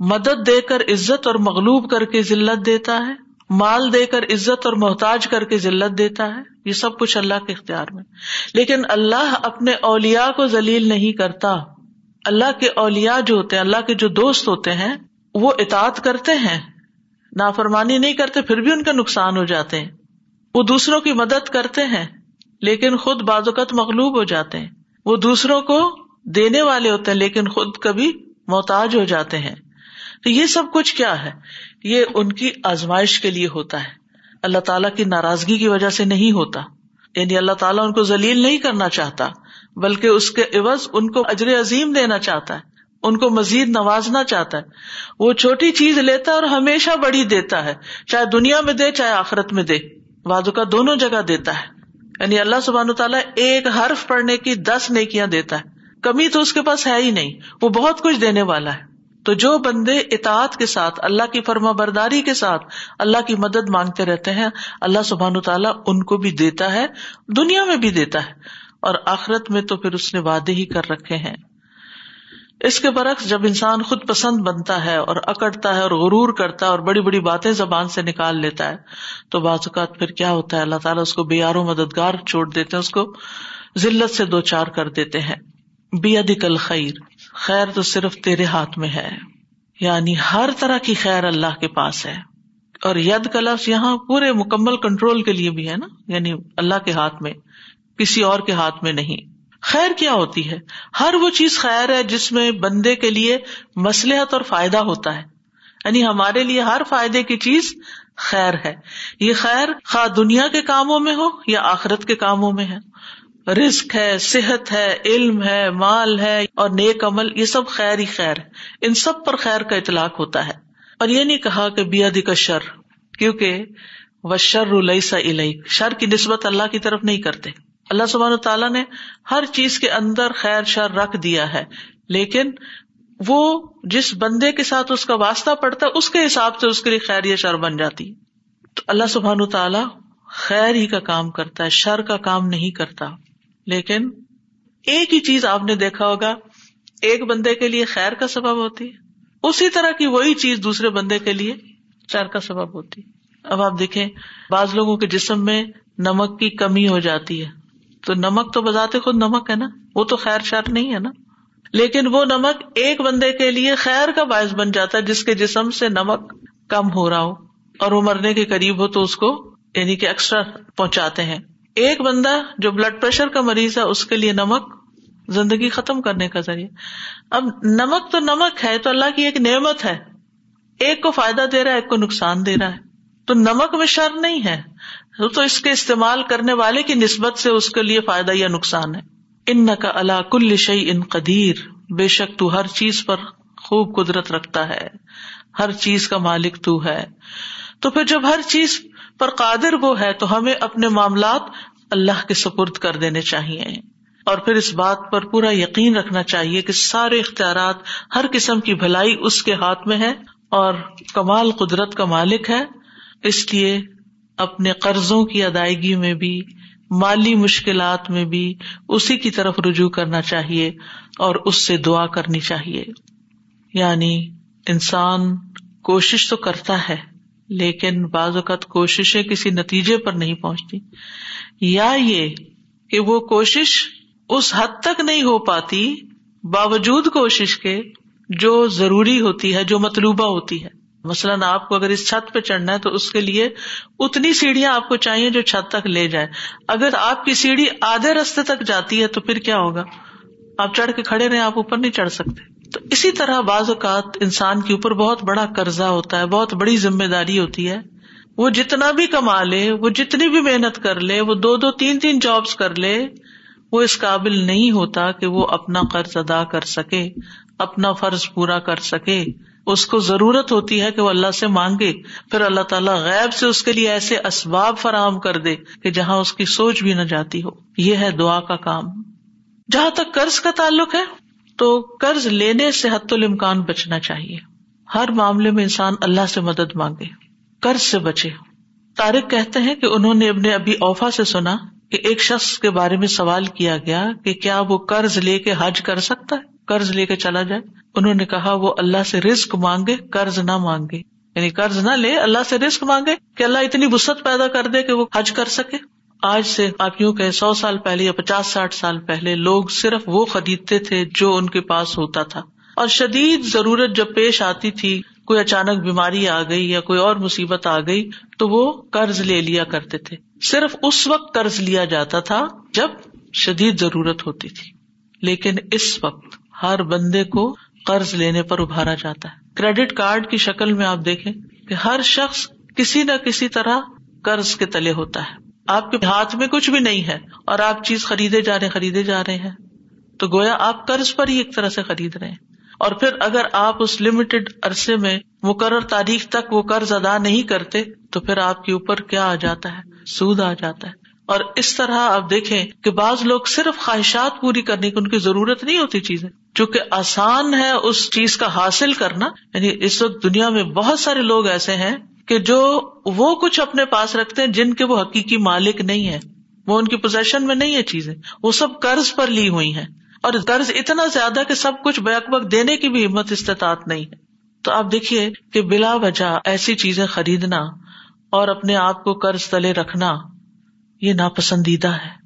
مدد دے کر عزت اور مغلوب کر کے ذلت دیتا ہے۔ مال دے کر عزت اور محتاج کر کے ذلت دیتا ہے۔ یہ سب کچھ اللہ کے اختیار میں۔ لیکن اللہ اپنے اولیا کو ذلیل نہیں کرتا۔ اللہ کے اولیا جو ہوتے ہیں، اللہ کے جو دوست ہوتے ہیں، وہ اطاعت کرتے ہیں۔ نافرمانی نہیں کرتے، پھر بھی ان کا نقصان ہو جاتے ہیں۔ وہ دوسروں کی مدد کرتے ہیں، لیکن خود بازوقت مغلوب ہو جاتے ہیں۔ وہ دوسروں کو دینے والے ہوتے ہیں، لیکن خود کبھی محتاج ہو جاتے ہیں۔ تو یہ سب کچھ کیا ہے؟ یہ ان کی آزمائش کے لیے ہوتا ہے۔ اللہ تعالیٰ کی ناراضگی کی وجہ سے نہیں ہوتا۔ یعنی اللہ تعالیٰ ان کو ذلیل نہیں کرنا چاہتا۔ بلکہ اس کے عوض ان کو اجر عظیم دینا چاہتا ہے، ان کو مزید نوازنا چاہتا ہے۔ وہ چھوٹی چیز لیتا ہے اور ہمیشہ بڑی دیتا ہے، چاہے دنیا میں دے، چاہے آخرت میں دے۔ وادو کا دونوں جگہ دیتا ہے۔ یعنی اللہ سبحان تعالیٰ ایک حرف پڑھنے کی دس نیکیاں دیتا ہے۔ کمی تو اس کے پاس ہے ہی نہیں، وہ بہت کچھ دینے والا ہے۔ تو جو بندے اطاعت کے ساتھ، اللہ کی فرما برداری کے ساتھ اللہ کی مدد مانگتے رہتے ہیں، اللہ سبحان تعالیٰ ان کو بھی دیتا ہے، دنیا میں بھی دیتا ہے۔ اور آخرت میں تو پھر اس نے وعدے ہی کر رکھے ہیں۔ اس کے برعکس جب انسان خود پسند بنتا ہے اور اکڑتا ہے اور غرور کرتا ہے اور بڑی بڑی باتیں زبان سے نکال لیتا ہے، تو بعض اوقات پھر کیا ہوتا ہے؟ اللہ تعالیٰ اس کو بے و مددگار چھوڑ دیتے ہیں، اس کو ذلت سے دو چار کر دیتے ہیں۔ بے کل خیر خیر تو صرف تیرے ہاتھ میں ہے۔ یعنی ہر طرح کی خیر اللہ کے پاس ہے۔ اور ید کا لفظ یہاں پورے مکمل کنٹرول کے لیے بھی ہے نا یعنی اللہ کے ہاتھ میں۔ کسی اور کے ہاتھ میں نہیں۔ خیر کیا ہوتی ہے؟ ہر وہ چیز خیر ہے جس میں بندے کے لیے مسلحت اور فائدہ ہوتا ہے۔ یعنی ہمارے لیے ہر فائدے کی چیز خیر ہے۔ یہ خیر خواہ دنیا کے کاموں میں ہو یا آخرت کے کاموں میں ہے۔ رسک ہے، صحت ہے، علم ہے، مال ہے اور نیک عمل، یہ سب خیر ہی خیر ہے۔ ان سب پر خیر کا اطلاق ہوتا ہے۔ اور یہ نہیں کہا کہ بیادی کا شر، کیونکہ وہ شر سا شر کی نسبت اللہ کی طرف نہیں کرتے۔ اللہ سبحانہ تعالیٰ نے ہر چیز کے اندر خیر شر رکھ دیا ہے۔ لیکن وہ جس بندے کے ساتھ اس کا واسطہ پڑتا ہے، اس کے حساب سے اس کے لیے خیر یا شر بن جاتی۔ تو اللہ سبحان تعالیٰ خیر ہی کا کام کرتا ہے، شر کا کام نہیں کرتا۔ لیکن ایک ہی چیز آپ نے دیکھا ہوگا، ایک بندے کے لیے خیر کا سبب ہوتی ہے۔ اسی طرح کی وہی چیز دوسرے بندے کے لیے شر کا سبب ہوتی۔ اب آپ دیکھیں، بعض لوگوں کے جسم میں نمک کی کمی ہو جاتی ہے۔ تو نمک تو بذات خود نمک ہے نا؟ وہ تو خیر شر نہیں ہے نا؟ لیکن وہ نمک ایک بندے کے لیے خیر کا باعث بن جاتا ہے جس کے جسم سے نمک کم ہو رہا ہو اور وہ مرنے کے قریب ہو تو اس کو یعنی کہ ایکسٹرا پہنچاتے ہیں۔ ایک بندہ جو بلڈ پریشر کا مریض ہے، اس کے لیے نمک زندگی ختم کرنے کا ذریعہ۔ اب نمک تو نمک ہے، تو اللہ کی ایک نعمت ہے۔ ایک کو فائدہ دے رہا ہے، ایک کو نقصان دے رہا ہے۔ تو نمک میں شر نہیں ہے۔ تو اس کے استعمال کرنے والے کی نسبت سے اس کے لیے فائدہ یا نقصان ہے۔ ان کا اللہ کل شعی ان قدیر، بے شک تو ہر چیز پر خوب قدرت رکھتا ہے۔ ہر چیز کا مالک تو ہے۔ تو پھر جب ہر چیز پر قادر وہ ہے تو ہمیں اپنے معاملات اللہ کے سپرد کر دینے چاہیے۔ اور پھر اس بات پر پورا یقین رکھنا چاہیے کہ سارے اختیارات ہر قسم کی بھلائی اس کے ہاتھ میں ہے اور کمال قدرت کا مالک ہے۔ اس لیے اپنے قرضوں کی ادائیگی میں بھی، مالی مشکلات میں بھی اسی کی طرف رجوع کرنا چاہیے اور اس سے دعا کرنی چاہیے۔ یعنی انسان کوشش تو کرتا ہے، لیکن بعض اوقات کوششیں کسی نتیجے پر نہیں پہنچتی۔ یا یہ کہ وہ کوشش اس حد تک نہیں ہو پاتی، باوجود کوشش کے، جو ضروری ہوتی ہے، جو مطلوبہ ہوتی ہے۔ مثلاً آپ کو اگر اس چھت پہ چڑھنا ہے تو اس کے لیے اتنی سیڑھیاں آپ کو چاہیے جو چھت تک لے جائے۔ اگر آپ کی سیڑھی آدھے رستے تک جاتی ہے تو پھر کیا ہوگا؟ آپ چڑھ کے کھڑے رہے آپ اوپر نہیں چڑھ سکتے۔ تو اسی طرح بعض اوقات انسان کے اوپر بہت بڑا قرضہ ہوتا ہے، بہت بڑی ذمہ داری ہوتی ہے۔ وہ جتنا بھی کما لے، وہ جتنی بھی محنت کر لے، وہ دو دو تین تین جابس کر لے، وہ اس قابل نہیں ہوتا کہ وہ اپنا قرض ادا کر سکے، اپنا فرض پورا کر سکے۔ اس کو ضرورت ہوتی ہے کہ وہ اللہ سے مانگے، پھر اللہ تعالیٰ غیب سے اس کے لیے ایسے اسباب فراہم کر دے کہ جہاں اس کی سوچ بھی نہ جاتی ہو۔ یہ ہے دعا کا کام۔ جہاں تک قرض کا تعلق ہے، تو قرض لینے سے حت الامکان بچنا چاہیے۔ ہر معاملے میں انسان اللہ سے مدد مانگے، قرض سے بچے۔ تارک کہتے ہیں کہ انہوں نے اپنے ابھی اوفا سے سنا کہ ایک شخص کے بارے میں سوال کیا گیا کہ کیا وہ قرض لے کے حج کر سکتا ہے؟ قرض لے کے چلا جائے۔ انہوں نے کہا وہ اللہ سے رسک مانگے، قرض نہ مانگے۔ یعنی قرض نہ لے، اللہ سے رسک مانگے کہ اللہ اتنی وسط پیدا کر دے کہ وہ حج کر سکے۔ آج سے آپ یوں کہ سو سال پہلے یا پچاس ساٹھ سال پہلے لوگ صرف وہ خریدتے تھے جو ان کے پاس ہوتا تھا۔ اور شدید ضرورت جب پیش آتی تھی، کوئی اچانک بیماری آ گئی یا کوئی اور مصیبت آ گئی، تو وہ قرض لے لیا کرتے تھے۔ صرف اس وقت قرض لیا جاتا تھا جب شدید ضرورت ہوتی تھی۔ لیکن اس وقت ہر بندے کو قرض لینے پر ابھارا جاتا ہے۔ کریڈٹ کارڈ کی شکل میں آپ دیکھیں کہ ہر شخص کسی نہ کسی طرح قرض کے تلے ہوتا ہے۔ آپ کے ہاتھ میں کچھ بھی نہیں ہے اور آپ چیز خریدے جا رہے خریدے جا رہے ہیں۔ تو گویا آپ قرض پر ہی ایک طرح سے خرید رہے ہیں۔ اور پھر اگر آپ اس لمیٹڈ عرصے میں مقرر تاریخ تک وہ قرض ادا نہیں کرتے، تو پھر آپ کے اوپر کیا آ جاتا ہے؟ سود آ جاتا ہے۔ اور اس طرح آپ دیکھیں کہ بعض لوگ صرف خواہشات پوری کرنے کی ان کی ضرورت نہیں ہوتی چیزیں۔ چونکہ آسان ہے اس چیز کا حاصل کرنا یعنی اس وقت دنیا میں بہت سارے لوگ ایسے ہیں کہ جو وہ کچھ اپنے پاس رکھتے ہیں جن کے وہ حقیقی مالک نہیں ہے وہ ان کی پوزیشن میں نہیں ہے چیزیں۔ وہ سب قرض پر لی ہوئی ہیں۔ اور قرض اتنا زیادہ کہ سب کچھ بیک بک دینے کی بھی ہمت استطاعت نہیں ہے۔ تو آپ دیکھیے کہ بلا وجہ ایسی چیزیں خریدنا اور اپنے آپ کو قرض تلے رکھنا، یہ ناپسندیدہ ہے۔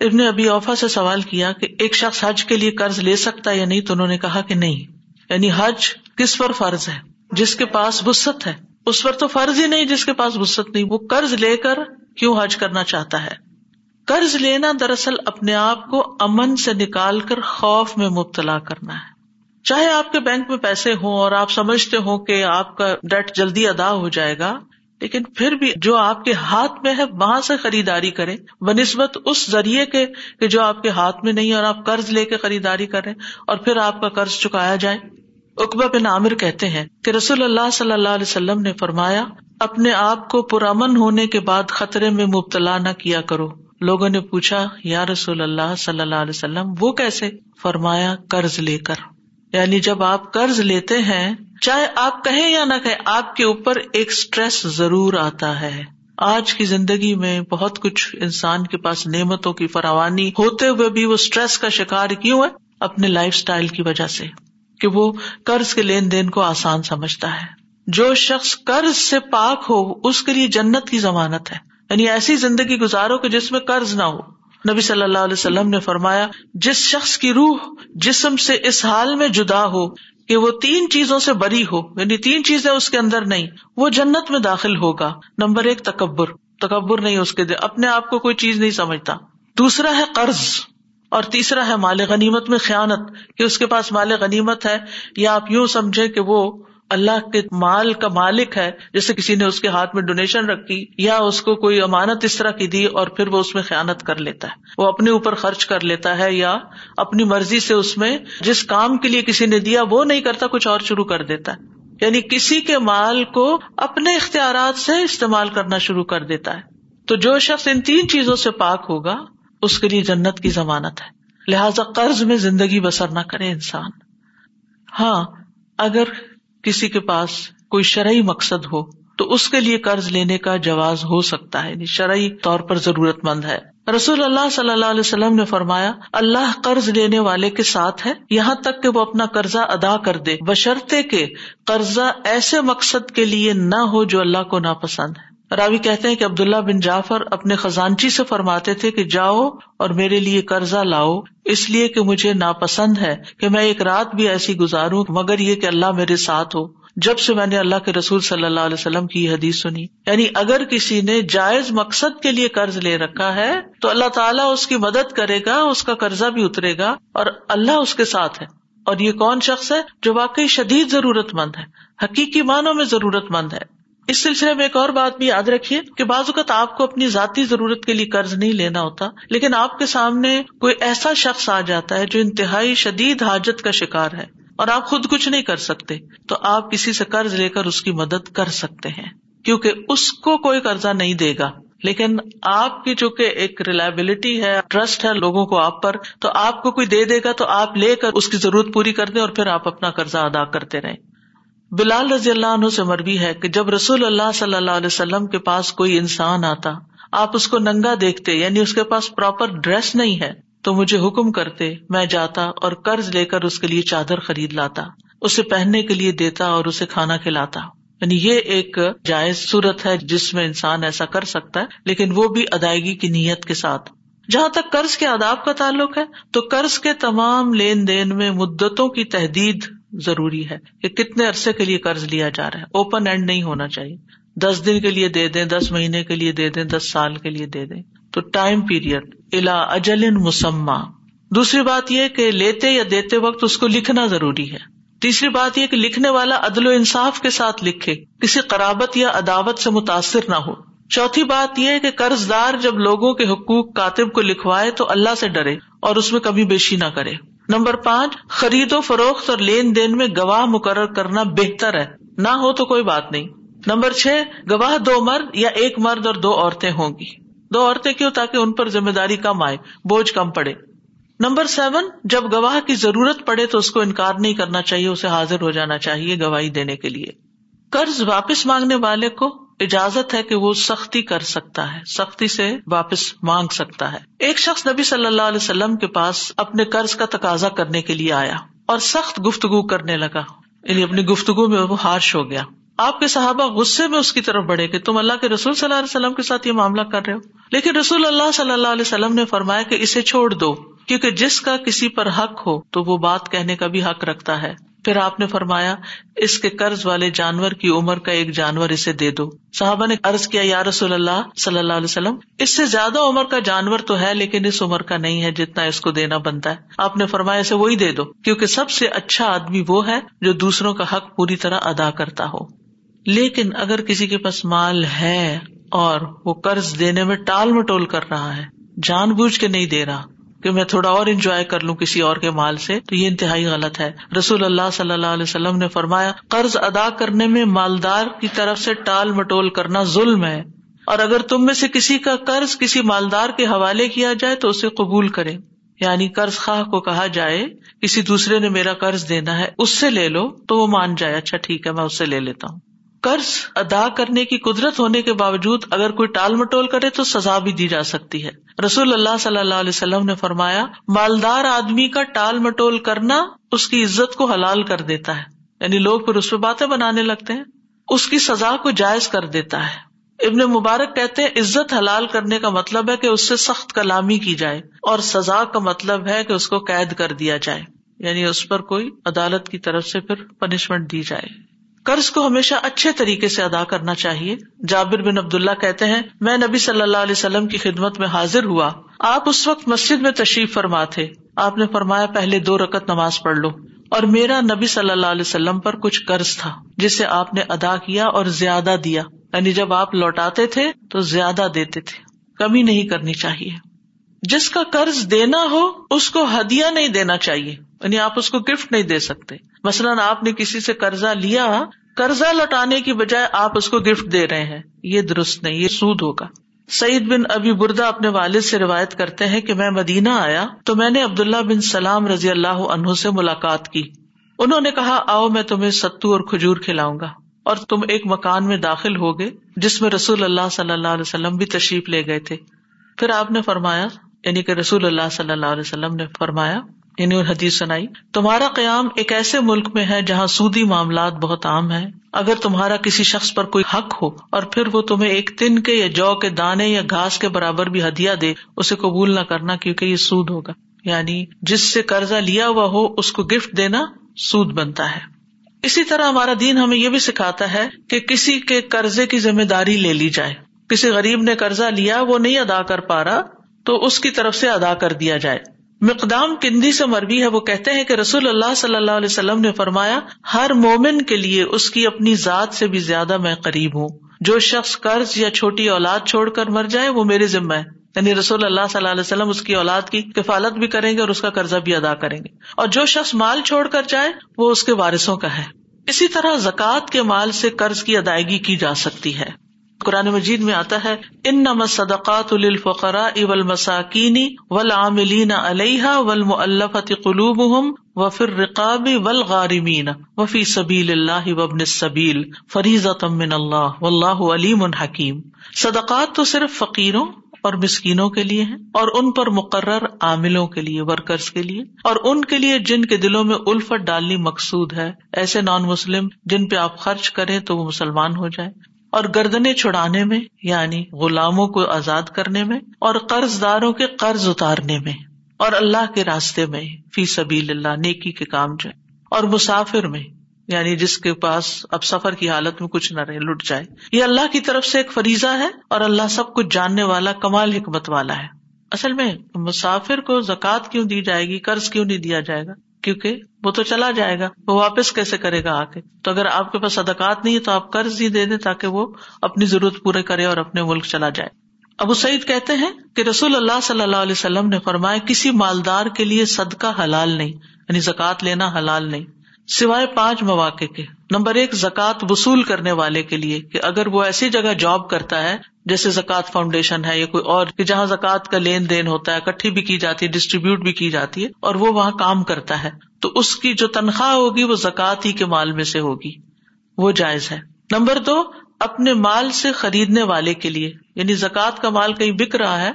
ابن ابھی اوفا سے سوال کیا کہ ایک شخص حج کے لیے قرض لے سکتا ہے یا نہیں تو انہوں نے کہا کہ نہیں۔ یعنی حج کس پر فرض ہے؟ جس کے پاس وسط ہے۔ اس پر تو فرض ہی نہیں جس کے پاس وسط نہیں۔ وہ قرض لے کر کیوں حج کرنا چاہتا ہے؟ قرض لینا دراصل اپنے آپ کو امن سے نکال کر خوف میں مبتلا کرنا ہے۔ چاہے آپ کے بینک میں پیسے ہوں اور آپ سمجھتے ہو کہ آپ کا ڈیٹ جلدی ادا ہو جائے گا لیکن پھر بھی جو آپ کے ہاتھ میں ہے، وہاں سے خریداری کرے بہ نسبت اس ذریعے کے کہ جو آپ کے ہاتھ میں نہیں اور آپ قرض لے کے خریداری کریں اور پھر آپ کا قرض چکایا جائے۔ اقبا بن عامر کہتے ہیں کہ رسول اللہ صلی اللہ علیہ وسلم نے فرمایا، اپنے آپ کو پرامن ہونے کے بعد خطرے میں مبتلا نہ کیا کرو۔ لوگوں نے پوچھا، یا رسول اللہ صلی اللہ علیہ وسلم، وہ کیسے؟ فرمایا، قرض لے کر۔ یعنی جب آپ قرض لیتے ہیں، چاہے آپ کہیں یا نہ کہیں، آپ کے اوپر ایک اسٹریس ضرور آتا ہے۔ آج کی زندگی میں بہت کچھ انسان کے پاس نعمتوں کی فراوانی ہوتے ہوئے بھی وہ اسٹریس کا شکار کیوں ہے؟ اپنے لائف اسٹائل کی وجہ سے، کہ وہ قرض کے لین دین کو آسان سمجھتا ہے۔ جو شخص قرض سے پاک ہو، اس کے لیے جنت کی ضمانت ہے۔ یعنی ایسی زندگی گزارو کہ جس میں قرض نہ ہو۔ نبی صلی اللہ علیہ وسلم نے فرمایا، جس شخص کی روح جسم سے اس حال میں جدا ہو کہ وہ تین چیزوں سے بری ہو یعنی تین چیزیں اس کے اندر نہیں، وہ جنت میں داخل ہوگا۔ نمبر ایک، تکبر۔ تکبر نہیں اس کے دے اپنے آپ کو کوئی چیز نہیں سمجھتا۔ دوسرا ہے قرض۔ اور تیسرا ہے مال غنیمت میں خیانت، کہ اس کے پاس مال غنیمت ہے، یا آپ یوں سمجھے کہ وہ اللہ کے مال کا مالک ہے، جیسے کسی نے اس کے ہاتھ میں ڈونیشن رکھی، یا اس کو کوئی امانت اس طرح کی دی اور پھر وہ اس میں خیالت کر لیتا ہے۔ وہ اپنے اوپر خرچ کر لیتا ہے یا اپنی مرضی سے اس میں جس کام کے لیے کسی نے دیا وہ نہیں کرتا، کچھ اور شروع کر دیتا ہے۔ یعنی کسی کے مال کو اپنے اختیارات سے استعمال کرنا شروع کر دیتا ہے۔ تو جو شخص ان تین چیزوں سے پاک ہوگا، اس کے لیے جنت کی ضمانت ہے۔ لہذا قرض میں زندگی بسر نہ کرے انسان۔ ہاں اگر کسی کے پاس کوئی شرعی مقصد ہو تو اس کے لیے قرض لینے کا جواز ہو سکتا ہے یعنی شرعی طور پر ضرورت مند ہے۔ رسول اللہ صلی اللہ علیہ وسلم نے فرمایا، اللہ قرض لینے والے کے ساتھ ہے، یہاں تک کہ وہ اپنا قرضہ ادا کر دے، بشرطے کے قرضہ ایسے مقصد کے لیے نہ ہو جو اللہ کو ناپسند ہے۔ راوی کہتے ہیں کہ عبداللہ بن جعفر اپنے خزانچی سے فرماتے تھے کہ جاؤ اور میرے لیے قرضہ لاؤ، اس لیے کہ مجھے ناپسند ہے کہ میں ایک رات بھی ایسی گزاروں مگر یہ کہ اللہ میرے ساتھ ہو۔ جب سے میں نے اللہ کے رسول صلی اللہ علیہ وسلم کی حدیث سنی۔ یعنی اگر کسی نے جائز مقصد کے لیے قرض لے رکھا ہے تو اللہ تعالیٰ اس کی مدد کرے گا، اس کا قرضہ بھی اترے گا اور اللہ اس کے ساتھ ہے۔ اور یہ کون شخص ہے جو واقعی شدید ضرورت مند ہے، حقیقی معنوں میں ضرورت مند ہے۔ اس سلسلے میں ایک اور بات بھی یاد رکھیے کہ بعض اوقات آپ کو اپنی ذاتی ضرورت کے لیے قرض نہیں لینا ہوتا، لیکن آپ کے سامنے کوئی ایسا شخص آ جاتا ہے جو انتہائی شدید حاجت کا شکار ہے اور آپ خود کچھ نہیں کر سکتے، تو آپ کسی سے قرض لے کر اس کی مدد کر سکتے ہیں، کیونکہ اس کو کوئی قرضہ نہیں دے گا۔ لیکن آپ کی چونکہ ایک ریلائبلٹی ہے ٹرسٹ ہے لوگوں کو آپ پر، تو آپ کو کوئی دے دے گا تو آپ لے کر اس کی ضرورت پوری کر دیں اور پھر آپ اپنا قرضہ ادا کرتے رہیں۔ بلال رضی اللہ عنہ سے مربی ہے کہ جب رسول اللہ صلی اللہ علیہ وسلم کے پاس کوئی انسان آتا، آپ اس کو ننگا دیکھتے یعنی اس کے پاس پراپر ڈریس نہیں ہے، تو مجھے حکم کرتے، میں جاتا اور قرض لے کر اس کے لیے چادر خرید لاتا، اسے پہننے کے لیے دیتا اور اسے کھانا کھلاتا۔ یعنی یہ ایک جائز صورت ہے جس میں انسان ایسا کر سکتا ہے، لیکن وہ بھی ادائیگی کی نیت کے ساتھ۔ جہاں تک قرض کے آداب کا تعلق ہے، تو قرض کے تمام لین دین میں مدتوں کی تحدید ضروری ہے کہ کتنے عرصے کے لیے قرض لیا جا رہا ہے؟ اوپن اینڈ نہیں ہونا چاہیے۔ دس دن کے لیے دے دیں، دس مہینے کے لیے دے دیں، دس سال کے لیے دے دیں۔ تو ٹائم پیریڈ الا اجل مسمہ دوسری بات یہ کہ لیتے یا دیتے وقت اس کو لکھنا ضروری ہے۔ تیسری بات یہ کہ لکھنے والا عدل و انصاف کے ساتھ لکھے، کسی قرابت یا عداوت سے متاثر نہ ہو۔ چوتھی بات یہ کہ قرض دار جب لوگوں کے حقوق کاتب کو لکھوائے تو اللہ سے ڈرے اور اس میں کبھی بیشی نہ کرے۔ نمبر پانچ، خرید و فروخت اور لین دین میں گواہ مقرر کرنا بہتر ہے۔ نہ ہو تو کوئی بات نہیں۔ نمبر چھ، گواہ دو مرد یا ایک مرد اور دو عورتیں ہوں گی۔ دو عورتیں کیوں؟ تاکہ ان پر ذمہ داری کم آئے، بوجھ کم پڑے۔ نمبر سیون، جب گواہ کی ضرورت پڑے تو اس کو انکار نہیں کرنا چاہیے، اسے حاضر ہو جانا چاہیے گواہی دینے کے لیے۔ قرض واپس مانگنے والے کو اجازت ہے کہ وہ سختی کر سکتا ہے، سختی سے واپس مانگ سکتا ہے۔ ایک شخص نبی صلی اللہ علیہ وسلم کے پاس اپنے قرض کا تقاضا کرنے کے لیے آیا اور سخت گفتگو کرنے لگا۔ یعنی اپنی گفتگو میں وہ ہارش ہو گیا۔ آپ کے صحابہ غصے میں اس کی طرف بڑھے کہ تم اللہ کے رسول صلی اللہ علیہ وسلم کے ساتھ یہ معاملہ کر رہے ہو۔ لیکن رسول اللہ صلی اللہ علیہ وسلم نے فرمایا کہ اسے چھوڑ دو، کیونکہ جس کا کسی پر حق ہو تو وہ بات کہنے کا بھی حق رکھتا ہے۔ پھر آپ نے فرمایا، اس کے قرض والے جانور کی عمر کا ایک جانور اسے دے دو۔ صحابہ نے قرض کیا، یا رسول اللہ صلی اللہ علیہ وسلم، اس سے زیادہ عمر کا جانور تو ہے، لیکن اس عمر کا نہیں ہے جتنا اس کو دینا بنتا ہے۔ آپ نے فرمایا، اسے وہی دے دو، کیونکہ سب سے اچھا آدمی وہ ہے جو دوسروں کا حق پوری طرح ادا کرتا ہو۔ لیکن اگر کسی کے پاس مال ہے اور وہ قرض دینے میں ٹال مٹول کر رہا ہے، جان بوجھ کے نہیں دے رہا کہ میں تھوڑا اور انجوائے کر لوں کسی اور کے مال سے، تو یہ انتہائی غلط ہے۔ رسول اللہ صلی اللہ علیہ وسلم نے فرمایا، قرض ادا کرنے میں مالدار کی طرف سے ٹال مٹول کرنا ظلم ہے۔ اور اگر تم میں سے کسی کا قرض کسی مالدار کے حوالے کیا جائے تو اسے قبول کرے۔ یعنی قرض خواہ کو کہا جائے، کسی دوسرے نے میرا قرض دینا ہے، اس سے لے لو تو وہ مان جائے اچھا ٹھیک ہے، میں اس سے لے لیتا ہوں۔ قرض ادا کرنے کی قدرت ہونے کے باوجود اگر کوئی ٹال مٹول کرے تو سزا بھی دی جا سکتی ہے۔ رسول اللہ صلی اللہ علیہ وسلم نے فرمایا، مالدار آدمی کا ٹال مٹول کرنا اس کی عزت کو حلال کر دیتا ہے۔ یعنی لوگ پھر اس پہ باتیں بنانے لگتے ہیں۔ اس کی سزا کو جائز کر دیتا ہے۔ ابن مبارک کہتے ہیں، عزت حلال کرنے کا مطلب ہے کہ اس سے سخت کلامی کی جائے اور سزا کا مطلب ہے کہ اس کو قید کر دیا جائے۔ یعنی اس پر کوئی عدالت کی طرف سے پھر پنشمنٹ دی جائے۔ قرض کو ہمیشہ اچھے طریقے سے ادا کرنا چاہیے۔ جابر بن عبد اللہ کہتے ہیں، میں نبی صلی اللہ علیہ وسلم کی خدمت میں حاضر ہوا۔ آپ اس وقت مسجد میں تشریف فرما تھے۔ آپ نے فرمایا، پہلے دو رکت نماز پڑھ لو۔ اور میرا نبی صلی اللہ علیہ وسلم پر کچھ قرض تھا جسے آپ نے ادا کیا اور زیادہ دیا۔ یعنی جب آپ لوٹاتے تھے تو زیادہ دیتے تھے۔ کمی نہیں کرنی چاہیے۔ جس کا قرض دینا ہو، اس کو ہدیہ نہیں دینا چاہیے۔ یعنی آپ اس کو گفٹ نہیں دے سکتے۔ مثلاً آپ نے کسی سے قرضہ لیا، قرضہ لوٹانے کی بجائے آپ اس کو گفٹ دے رہے ہیں۔ یہ درست نہیں، یہ سود ہوگا۔ سعید بن ابھی بردا اپنے والد سے روایت کرتے ہیں کہ میں مدینہ آیا تو میں نے عبداللہ بن سلام رضی اللہ عنہ سے ملاقات کی۔ انہوں نے کہا، آؤ میں تمہیں ستو اور کھجور کھلاؤں گا۔ اور تم ایک مکان میں داخل ہو گئے جس میں رسول اللہ صلی اللہ علیہ وسلم بھی تشریف لے گئے تھے۔ پھر آپ نے فرمایا یعنی کہ رسول اللہ صلی اللہ علیہ وسلم نے فرمایا یعنی حدیث سنائی، تمہارا قیام ایک ایسے ملک میں ہے جہاں سودی معاملات بہت عام ہے اگر تمہارا کسی شخص پر کوئی حق ہو اور پھر وہ تمہیں ایک تن کے یا جو کے دانے یا گھاس کے برابر بھی ہدیہ دے، اسے قبول نہ کرنا کیونکہ یہ سود ہوگا۔ یعنی جس سے قرضہ لیا ہوا ہو، اس کو گفٹ دینا سود بنتا ہے۔ اسی طرح ہمارا دین ہمیں یہ بھی سکھاتا ہے کہ کسی کے قرضے کی ذمہ داری لے لی جائے۔ کسی غریب نے قرضہ لیا، وہ نہیں ادا کر پا رہا، تو اس کی طرف سے ادا کر دیا جائے۔ مقدام کندی سے مربی ہے، وہ کہتے ہیں کہ رسول اللہ صلی اللہ علیہ وسلم نے فرمایا، ہر مومن کے لیے اس کی اپنی ذات سے بھی زیادہ میں قریب ہوں۔ جو شخص قرض یا چھوٹی اولاد چھوڑ کر مر جائے، وہ میرے ذمہ ہے۔ یعنی رسول اللہ صلی اللہ علیہ وسلم اس کی اولاد کی کفالت بھی کریں گے اور اس کا قرضہ بھی ادا کریں گے۔ اور جو شخص مال چھوڑ کر جائے، وہ اس کے وارثوں کا ہے۔ اسی طرح زکوٰۃ کے مال سے قرض کی ادائیگی کی جا سکتی ہے۔ قرآن مجید میں آتا ہے ان نم صدقات الفقرا اول مساکینی ول عاملین علیہ ول ملفت قلوب و فر رقاب ولغارمین وفی سبیل اللہ وبن سبیل فریض من اللہ و اللہ علیم الحکیم صدقات تو صرف فقیروں اور مسکینوں کے لیے ہیں اور ان پر مقرر عاملوں کے لیے ورکرس کے لیے۔ اور ان کے لیے جن کے دلوں میں الفت ڈالنی مقصود ہے، ایسے نان مسلم جن پہ آپ خرچ کریں تو وہ مسلمان ہو جائے اور گردنے چھڑانے میں یعنی غلاموں کو آزاد کرنے میں اور قرض داروں کے قرض اتارنے میں اور اللہ کے راستے میں فی سبیل اللہ نیکی کے کام جو اور مسافر میں یعنی جس کے پاس اب سفر کی حالت میں کچھ نہ رہے لٹ جائے۔ یہ اللہ کی طرف سے ایک فریضہ ہے اور اللہ سب کچھ جاننے والا، کمال حکمت والا ہے۔ اصل میں مسافر کو زکوٰۃ کیوں دی جائے گی؟ قرض کیوں نہیں دیا جائے گا؟ کیونکہ وہ تو چلا جائے گا، وہ واپس کیسے کرے گا آ کے؟ تو اگر آپ کے پاس اداکات نہیں ہے تو آپ قرض ہی دے دیں تاکہ وہ اپنی ضرورت پورے کرے اور اپنے ملک چلا جائے۔ ابو سعید کہتے ہیں کہ رسول اللہ صلی اللہ علیہ وسلم نے فرمایا، کسی مالدار کے لیے صدقہ حلال نہیں یعنی زکوٰۃ لینا حلال نہیں، سوائے پانچ مواقع کے۔ نمبر ایک، زکوٰۃ وصول کرنے والے کے لیے کہ اگر وہ ایسی جگہ جاب کرتا ہے جیسے زکات فاؤنڈیشن ہے یا کوئی اور، کہ جہاں زکات کا لین دین ہوتا ہے کٹھی بھی کی جاتی ہے ڈسٹریبیوٹ بھی کی جاتی ہے، اور وہ وہاں کام کرتا ہے۔ تو اس کی جو تنخواہ ہوگی، وہ زکات ہی کے مال میں سے ہوگی۔ وہ جائز ہے۔ نمبر دو، اپنے مال سے خریدنے والے کے لیے یعنی زکات کا مال کہیں بک رہا ہے،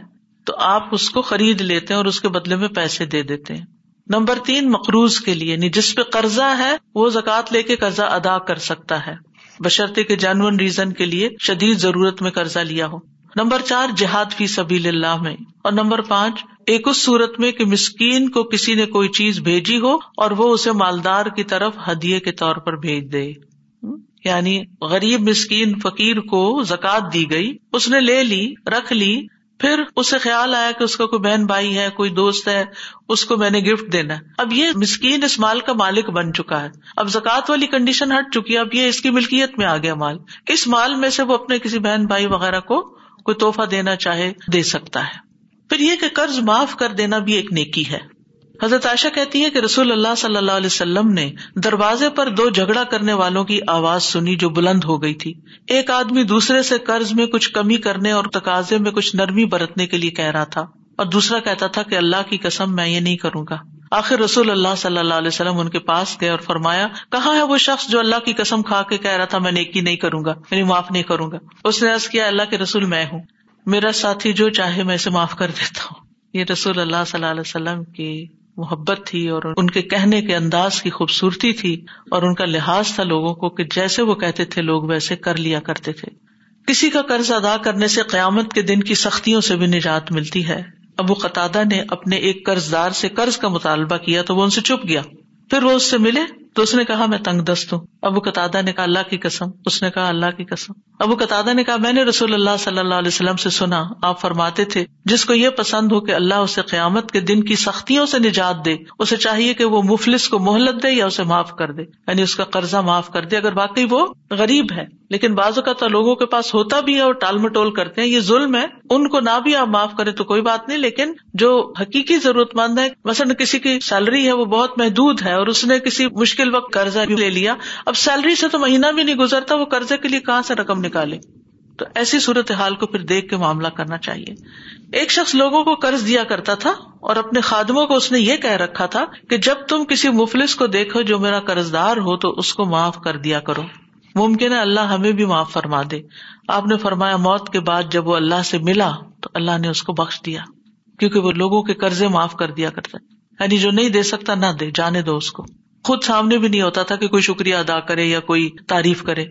تو آپ اس کو خرید لیتے ہیں اور اس کے بدلے میں پیسے دے دیتے ہیں۔ نمبر تین، مقروض کے لیے یعنی جس پہ قرضہ ہے، وہ زکات لے کے قرضہ ادا کر سکتا ہے۔ بشرطے کے جانور ریزن کے لیے شدید ضرورت میں قرضہ لیا ہو۔ نمبر چار، جہاد فی سبیل اللہ میں۔ اور نمبر پانچ، ایک اس صورت میں کہ مسکین کو کسی نے کوئی چیز بھیجی ہو اور وہ اسے مالدار کی طرف ہدیے کے طور پر بھیج دے۔ یعنی غریب مسکین فقیر کو زکات دی گئی، اس نے لے لی، رکھ لی پھر اسے خیال آیا کہ اس کا کوئی بہن بھائی ہے، کوئی دوست ہے، اس کو میں نے گفٹ دینا ہے۔ اب یہ مسکین اس مال کا مالک بن چکا ہے۔ اب زکات والی کنڈیشن ہٹ چکی ہے۔ اب یہ اس کی ملکیت میں آ گیا مال۔ اس مال میں سے وہ اپنے کسی بہن بھائی وغیرہ کو کوئی توحفہ دینا چاہے، دے سکتا ہے۔ پھر یہ کہ قرض معاف کر دینا بھی ایک نیکی ہے۔ حضرت عائشہ کہتی ہے کہ رسول اللہ صلی اللہ علیہ وسلم نے دروازے پر دو جھگڑا کرنے والوں کی آواز سنی جو بلند ہو گئی تھی۔ ایک آدمی دوسرے سے قرض میں کچھ کمی کرنے اور تقاضے میں کچھ نرمی برتنے کے لیے کہہ رہا تھا اور دوسرا کہتا تھا کہ اللہ کی قسم میں یہ نہیں کروں گا۔ آخر رسول اللہ صلی اللہ علیہ وسلم ان کے پاس گئے اور فرمایا، کہاں ہے وہ شخص جو اللہ کی قسم کھا کے کہہ رہا تھا، میں نیکی نہیں کروں گا یعنی معاف نہیں کروں گا۔ اس نے کیا، اللہ کے رسول میں ہوں۔ میرا ساتھی جو چاہے، میں اسے معاف کر دیتا ہوں۔ یہ رسول اللہ صلی اللہ علیہ وسلم کی محبت تھی اور ان کے کہنے کے انداز کی خوبصورتی تھی اور ان کا لحاظ تھا لوگوں کو کہ جیسے وہ کہتے تھے، لوگ ویسے کر لیا کرتے تھے۔ کسی کا قرض ادا کرنے سے قیامت کے دن کی سختیوں سے بھی نجات ملتی ہے۔ ابو قطع نے اپنے ایک قرض دار سے قرض کا مطالبہ کیا تو وہ ان سے چپ گیا۔ پھر وہ اس سے ملے تو اس نے کہا، میں تنگ دست ہوں۔ ابو قطع نے کہا، اللہ کی قسم۔ اس نے کہا، اللہ کی قسم۔ ابو قطع نے کہا، میں نے رسول اللہ صلی اللہ علیہ وسلم سے سنا، آپ فرماتے تھے، جس کو یہ پسند ہو کہ اللہ اسے قیامت کے دن کی سختیوں سے نجات دے، اسے چاہیے کہ وہ مفلس کو مہلت دے یا اسے معاف کر دے۔ یعنی اس کا قرضہ معاف کر دے، اگر باقی وہ غریب ہے۔ لیکن بعض اوقات لوگوں کے پاس ہوتا بھی ہے اور ٹال مٹول کرتے ہیں، یہ ظلم ہے۔ ان کو نہ بھی آپ معاف کرے تو کوئی بات نہیں، لیکن جو حقیقی ضرورت مند ہے، مثلاً کسی کی سیلری ہے، وہ بہت محدود ہے اور اس نے کسی مشکل وقت قرضہ بھی لے لیا۔ اب سیلری سے تو مہینہ بھی نہیں گزرتا، وہ قرضے کے لیے کہاں سے رقم نکالے۔ تو ایسی صورت حال کو پھر دیکھ کے معاملہ کرنا چاہیے۔ ایک شخص لوگوں کو قرض دیا کرتا تھا اور اپنے خادموں کو اس نے یہ کہہ رکھا تھا کہ جب تم کسی مفلس کو دیکھو جو میرا قرض دار ہو تو اس کو معاف کر دیا کرو۔ ممکن ہے اللہ ہمیں بھی معاف فرما دے۔ آپ نے فرمایا موت کے بعد جب وہ اللہ سے ملا تو اللہ نے اس کو بخش دیا۔ کیونکہ وہ لوگوں کے قرضے معاف کر دیا کرتا یعنی جو نہیں دے سکتا نہ دے، جانے دو اس کو۔ خود سامنے بھی نہیں ہوتا تھا کہ کوئی شکریہ ادا کرے یا کوئی تعریف کرے۔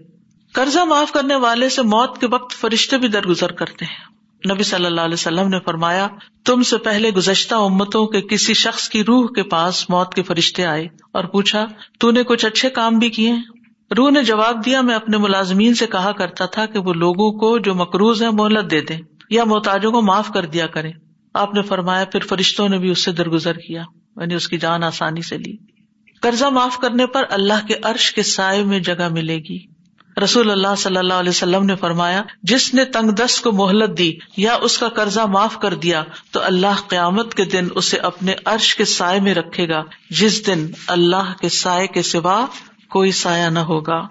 قرضہ معاف کرنے والے سے موت کے وقت فرشتے بھی درگزر کرتے ہیں۔ نبی صلی اللہ علیہ وسلم نے فرمایا، تم سے پہلے گزشتہ امتوں کے کسی شخص کی روح کے پاس موت کے فرشتے آئے اور پوچھا، تو نے کچھ اچھے کام بھی کیے؟ روح نے جواب دیا، میں اپنے ملازمین سے کہا کرتا تھا کہ وہ لوگوں کو جو مقروض ہے مہلت دے دیں یا محتاجوں کو معاف کر دیا کرے آپ نے فرمایا، پھر فرشتوں نے بھی اس سے درگزر کیا یعنی اس کی جان آسانی سے لی۔ قرضہ معاف کرنے پر اللہ کے عرش کے سائے میں جگہ ملے گی۔ رسول اللہ صلی اللہ علیہ وسلم نے فرمایا، جس نے تنگ دست کو مہلت دی یا اس کا قرضہ معاف کر دیا، تو اللہ قیامت کے دن اسے اپنے عرش کے سائے میں رکھے گا، جس دن اللہ کے سائے کے سوا کوئی سایہ نہ ہوگا۔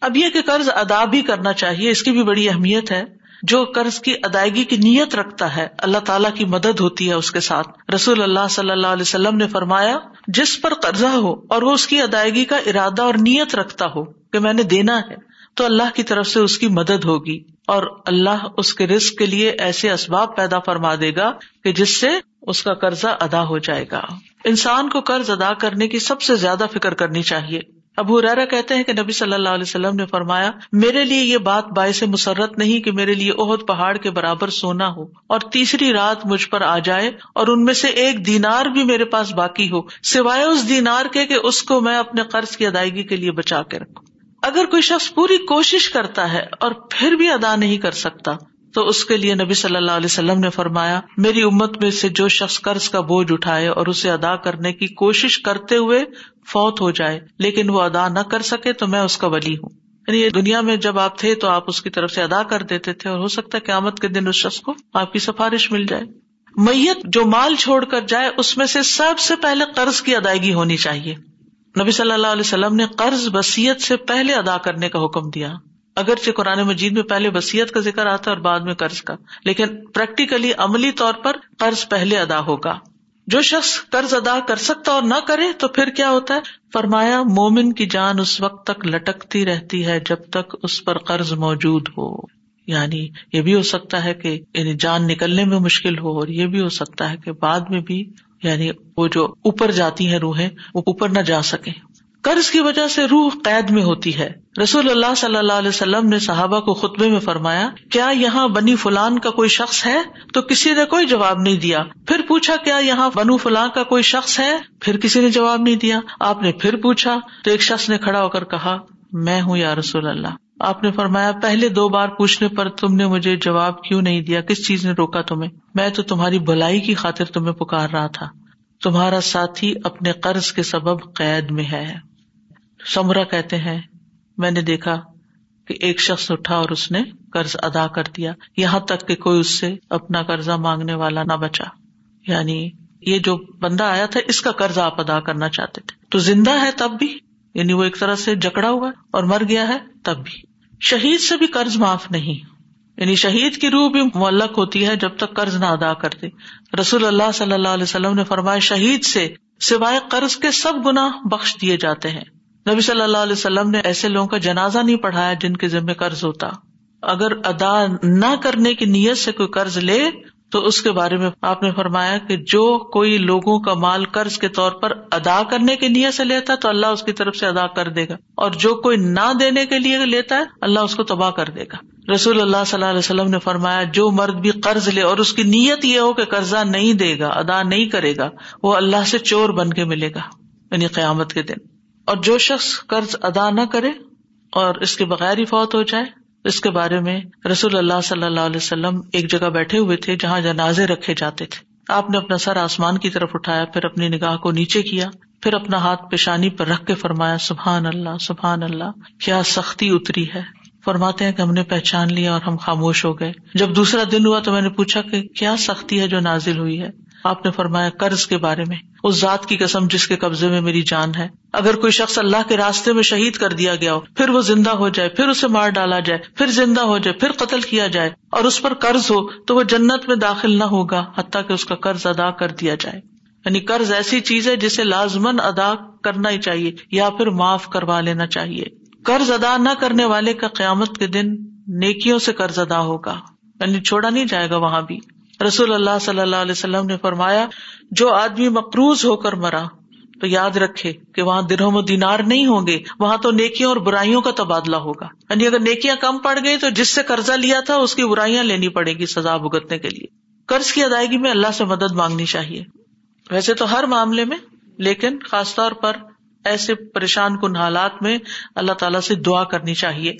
اب یہ کہ قرض ادا بھی کرنا چاہیے، اس کی بھی بڑی اہمیت ہے۔ جو قرض کی ادائیگی کی نیت رکھتا ہے، اللہ تعالیٰ کی مدد ہوتی ہے اس کے ساتھ۔ رسول اللہ صلی اللہ علیہ وسلم نے فرمایا، جس پر قرضہ ہو اور وہ اس کی ادائیگی کا ارادہ اور نیت رکھتا ہو کہ میں نے دینا ہے تو اللہ کی طرف سے اس کی مدد ہوگی اور اللہ اس کے رسک کے لیے ایسے اسباب پیدا فرما دے گا کہ جس سے اس کا قرضہ ادا ہو جائے گا۔ انسان کو قرض ادا کرنے کی سب سے زیادہ فکر کرنی چاہیے۔ ابو ریرا کہتے ہیں کہ نبی صلی اللہ علیہ وسلم نے فرمایا، میرے لیے یہ بات باعث مسرت نہیں کہ میرے لیے عہد پہاڑ کے برابر سونا ہو اور تیسری رات مجھ پر آ جائے اور ان میں سے ایک دینار بھی میرے پاس باقی ہو، سوائے اس دینار کے کہ اس کو میں اپنے قرض کی ادائیگی کے لیے بچا کے رکھوں۔ اگر کوئی شخص پوری کوشش کرتا ہے اور پھر بھی ادا نہیں کر سکتا، تو اس کے لیے نبی صلی اللہ علیہ وسلم نے فرمایا، میری امت میں سے جو شخص قرض کا بوجھ اٹھائے اور اسے ادا کرنے کی کوشش کرتے ہوئے فوت ہو جائے، لیکن وہ ادا نہ کر سکے تو میں اس کا ولی ہوں۔ یعنی دنیا میں جب آپ تھے تو آپ اس کی طرف سے ادا کر دیتے تھے، اور ہو سکتا ہے قیامت کے دن اس شخص کو آپ کی سفارش مل جائے۔ میت جو مال چھوڑ کر جائے، اس میں سے سب سے پہلے قرض کی ادائیگی ہونی چاہیے۔ نبی صلی اللہ علیہ وسلم نے قرض بصیت سے پہلے ادا کرنے کا حکم دیا۔ اگرچہ قرآن مجید میں پہلے وسیعت کا ذکر آتا ہے اور بعد میں قرض کا، لیکن پریکٹیکلی عملی طور پر قرض پہلے ادا ہوگا۔ جو شخص قرض ادا کر سکتا اور نہ کرے تو پھر کیا ہوتا ہے؟ فرمایا، مومن کی جان اس وقت تک لٹکتی رہتی ہے جب تک اس پر قرض موجود ہو۔ یعنی یہ بھی ہو سکتا ہے کہ یعنی جان نکلنے میں مشکل ہو اور یہ بھی ہو سکتا ہے کہ بعد میں بھی یعنی وہ جو اوپر جاتی ہیں روحیں، وہ اوپر نہ جا سکیں۔ قرض کی وجہ سے روح قید میں ہوتی ہے۔ رسول اللہ صلی اللہ علیہ وسلم نے صحابہ کو خطبے میں فرمایا، کیا یہاں بنی فلان کا کوئی شخص ہے؟ تو کسی نے کوئی جواب نہیں دیا۔ پھر پوچھا، کیا یہاں بنو فلان کا کوئی شخص ہے؟ پھر کسی نے جواب نہیں دیا۔ آپ نے پھر پوچھا تو ایک شخص نے کھڑا ہو کر کہا، میں ہوں یا رسول اللہ آپ نے فرمایا، پہلے دو بار پوچھنے پر تم نے مجھے جواب کیوں نہیں دیا؟ کس چیز نے روکا تمہیں؟ میں تو تمہاری بھلائی کی خاطر تمہیں پکار رہا تھا۔ تمہارا ساتھی اپنے قرض کے سبب قید میں ہے۔ سمرا کہتے ہیں، میں نے دیکھا کہ ایک شخص اٹھا اور اس نے قرض ادا کر دیا۔ یہاں تک کہ کوئی اس سے اپنا قرضہ مانگنے والا نہ بچا۔ یعنی یہ جو بندہ آیا تھا، اس کا قرض آپ ادا کرنا چاہتے تھے۔ تو زندہ ہے تب بھی؟ یعنی وہ ایک طرح سے جکڑا ہوا اور مر گیا ہے تب بھی۔ شہید سے بھی قرض معاف نہیں۔ یعنی شہید کی روح بھی معلق ہوتی ہے جب تک قرض نہ ادا کرتے۔ رسول اللہ صلی اللہ علیہ وسلم نے فرمایا، شہید سے سوائے قرض کے سب گنا بخش دیے جاتے ہیں۔ نبی صلی اللہ علیہ وسلم نے ایسے لوگوں کا جنازہ نہیں پڑھایا جن کے ذمہ قرض ہوتا۔ اگر ادا نہ کرنے کی نیت سے کوئی قرض لے تو اس کے بارے میں آپ نے فرمایا کہ جو کوئی لوگوں کا مال قرض کے طور پر ادا کرنے کی نیت سے لیتا تو اللہ اس کی طرف سے ادا کر دے گا اور جو کوئی نہ دینے کے لیے لیتا ہے اللہ اس کو تباہ کر دے گا۔ رسول اللہ صلی اللہ علیہ وسلم نے فرمایا جو مرد بھی قرض لے اور اس کی نیت یہ ہو کہ قرضہ نہیں دے گا، ادا نہیں کرے گا، وہ اللہ سے چور بن کے ملے گا یعنی قیامت کے دن۔ اور جو شخص قرض ادا نہ کرے اور اس کے بغیر ہی فوت ہو جائے اس کے بارے میں رسول اللہ صلی اللہ علیہ وسلم ایک جگہ بیٹھے ہوئے تھے جہاں جنازے رکھے جاتے تھے۔ آپ نے اپنا سر آسمان کی طرف اٹھایا، پھر اپنی نگاہ کو نیچے کیا، پھر اپنا ہاتھ پیشانی پر رکھ کے فرمایا، سبحان اللہ سبحان اللہ، کیا سختی اتری ہے۔ فرماتے ہیں کہ ہم نے پہچان لیا اور ہم خاموش ہو گئے۔ جب دوسرا دن ہوا تو میں نے پوچھا کہ کیا سختی ہے جو نازل ہوئی ہے؟ آپ نے فرمایا قرض کے بارے میں، اس ذات کی قسم جس کے قبضے میں میری جان ہے۔ اگر کوئی شخص اللہ کے راستے میں شہید کر دیا گیا ہو، پھر وہ زندہ ہو جائے، پھر اسے مار ڈالا جائے، پھر زندہ ہو جائے، پھر قتل کیا جائے اور اس پر قرض ہو، تو وہ جنت میں داخل نہ ہوگا، حتیٰ کہ اس کا قرض ادا کر دیا جائے۔ یعنی قرض ایسی چیز ہے جسے لازمن ادا کرنا ہی چاہیے، یا پھر معاف کروا لینا چاہیے۔ قرض ادا نہ کرنے والے کا قیامت کے دن نیکیوں سے قرض ادا ہوگا یعنی چھوڑا نہیں جائے گا وہاں بھی۔ رسول اللہ صلی اللہ علیہ وسلم نے فرمایا، جو آدمی مقروض ہو کر مرا، تو یاد رکھے کہ وہاں درہم و دینار نہیں ہوں گے، وہاں تو نیکیوں اور برائیوں کا تبادلہ ہوگا۔ یعنی اگر نیکیاں کم پڑ گئی تو جس سے قرضہ لیا تھا، اس کی برائیاں لینی پڑے گی سزا بھگتنے کے لیے۔ قرض کی ادائیگی میں اللہ سے مدد مانگنی چاہیے۔ ویسے تو ہر معاملے میں، لیکن خاص طور پر ایسے پریشان کن حالات میں اللہ تعالیٰ سے دعا کرنی چاہیے۔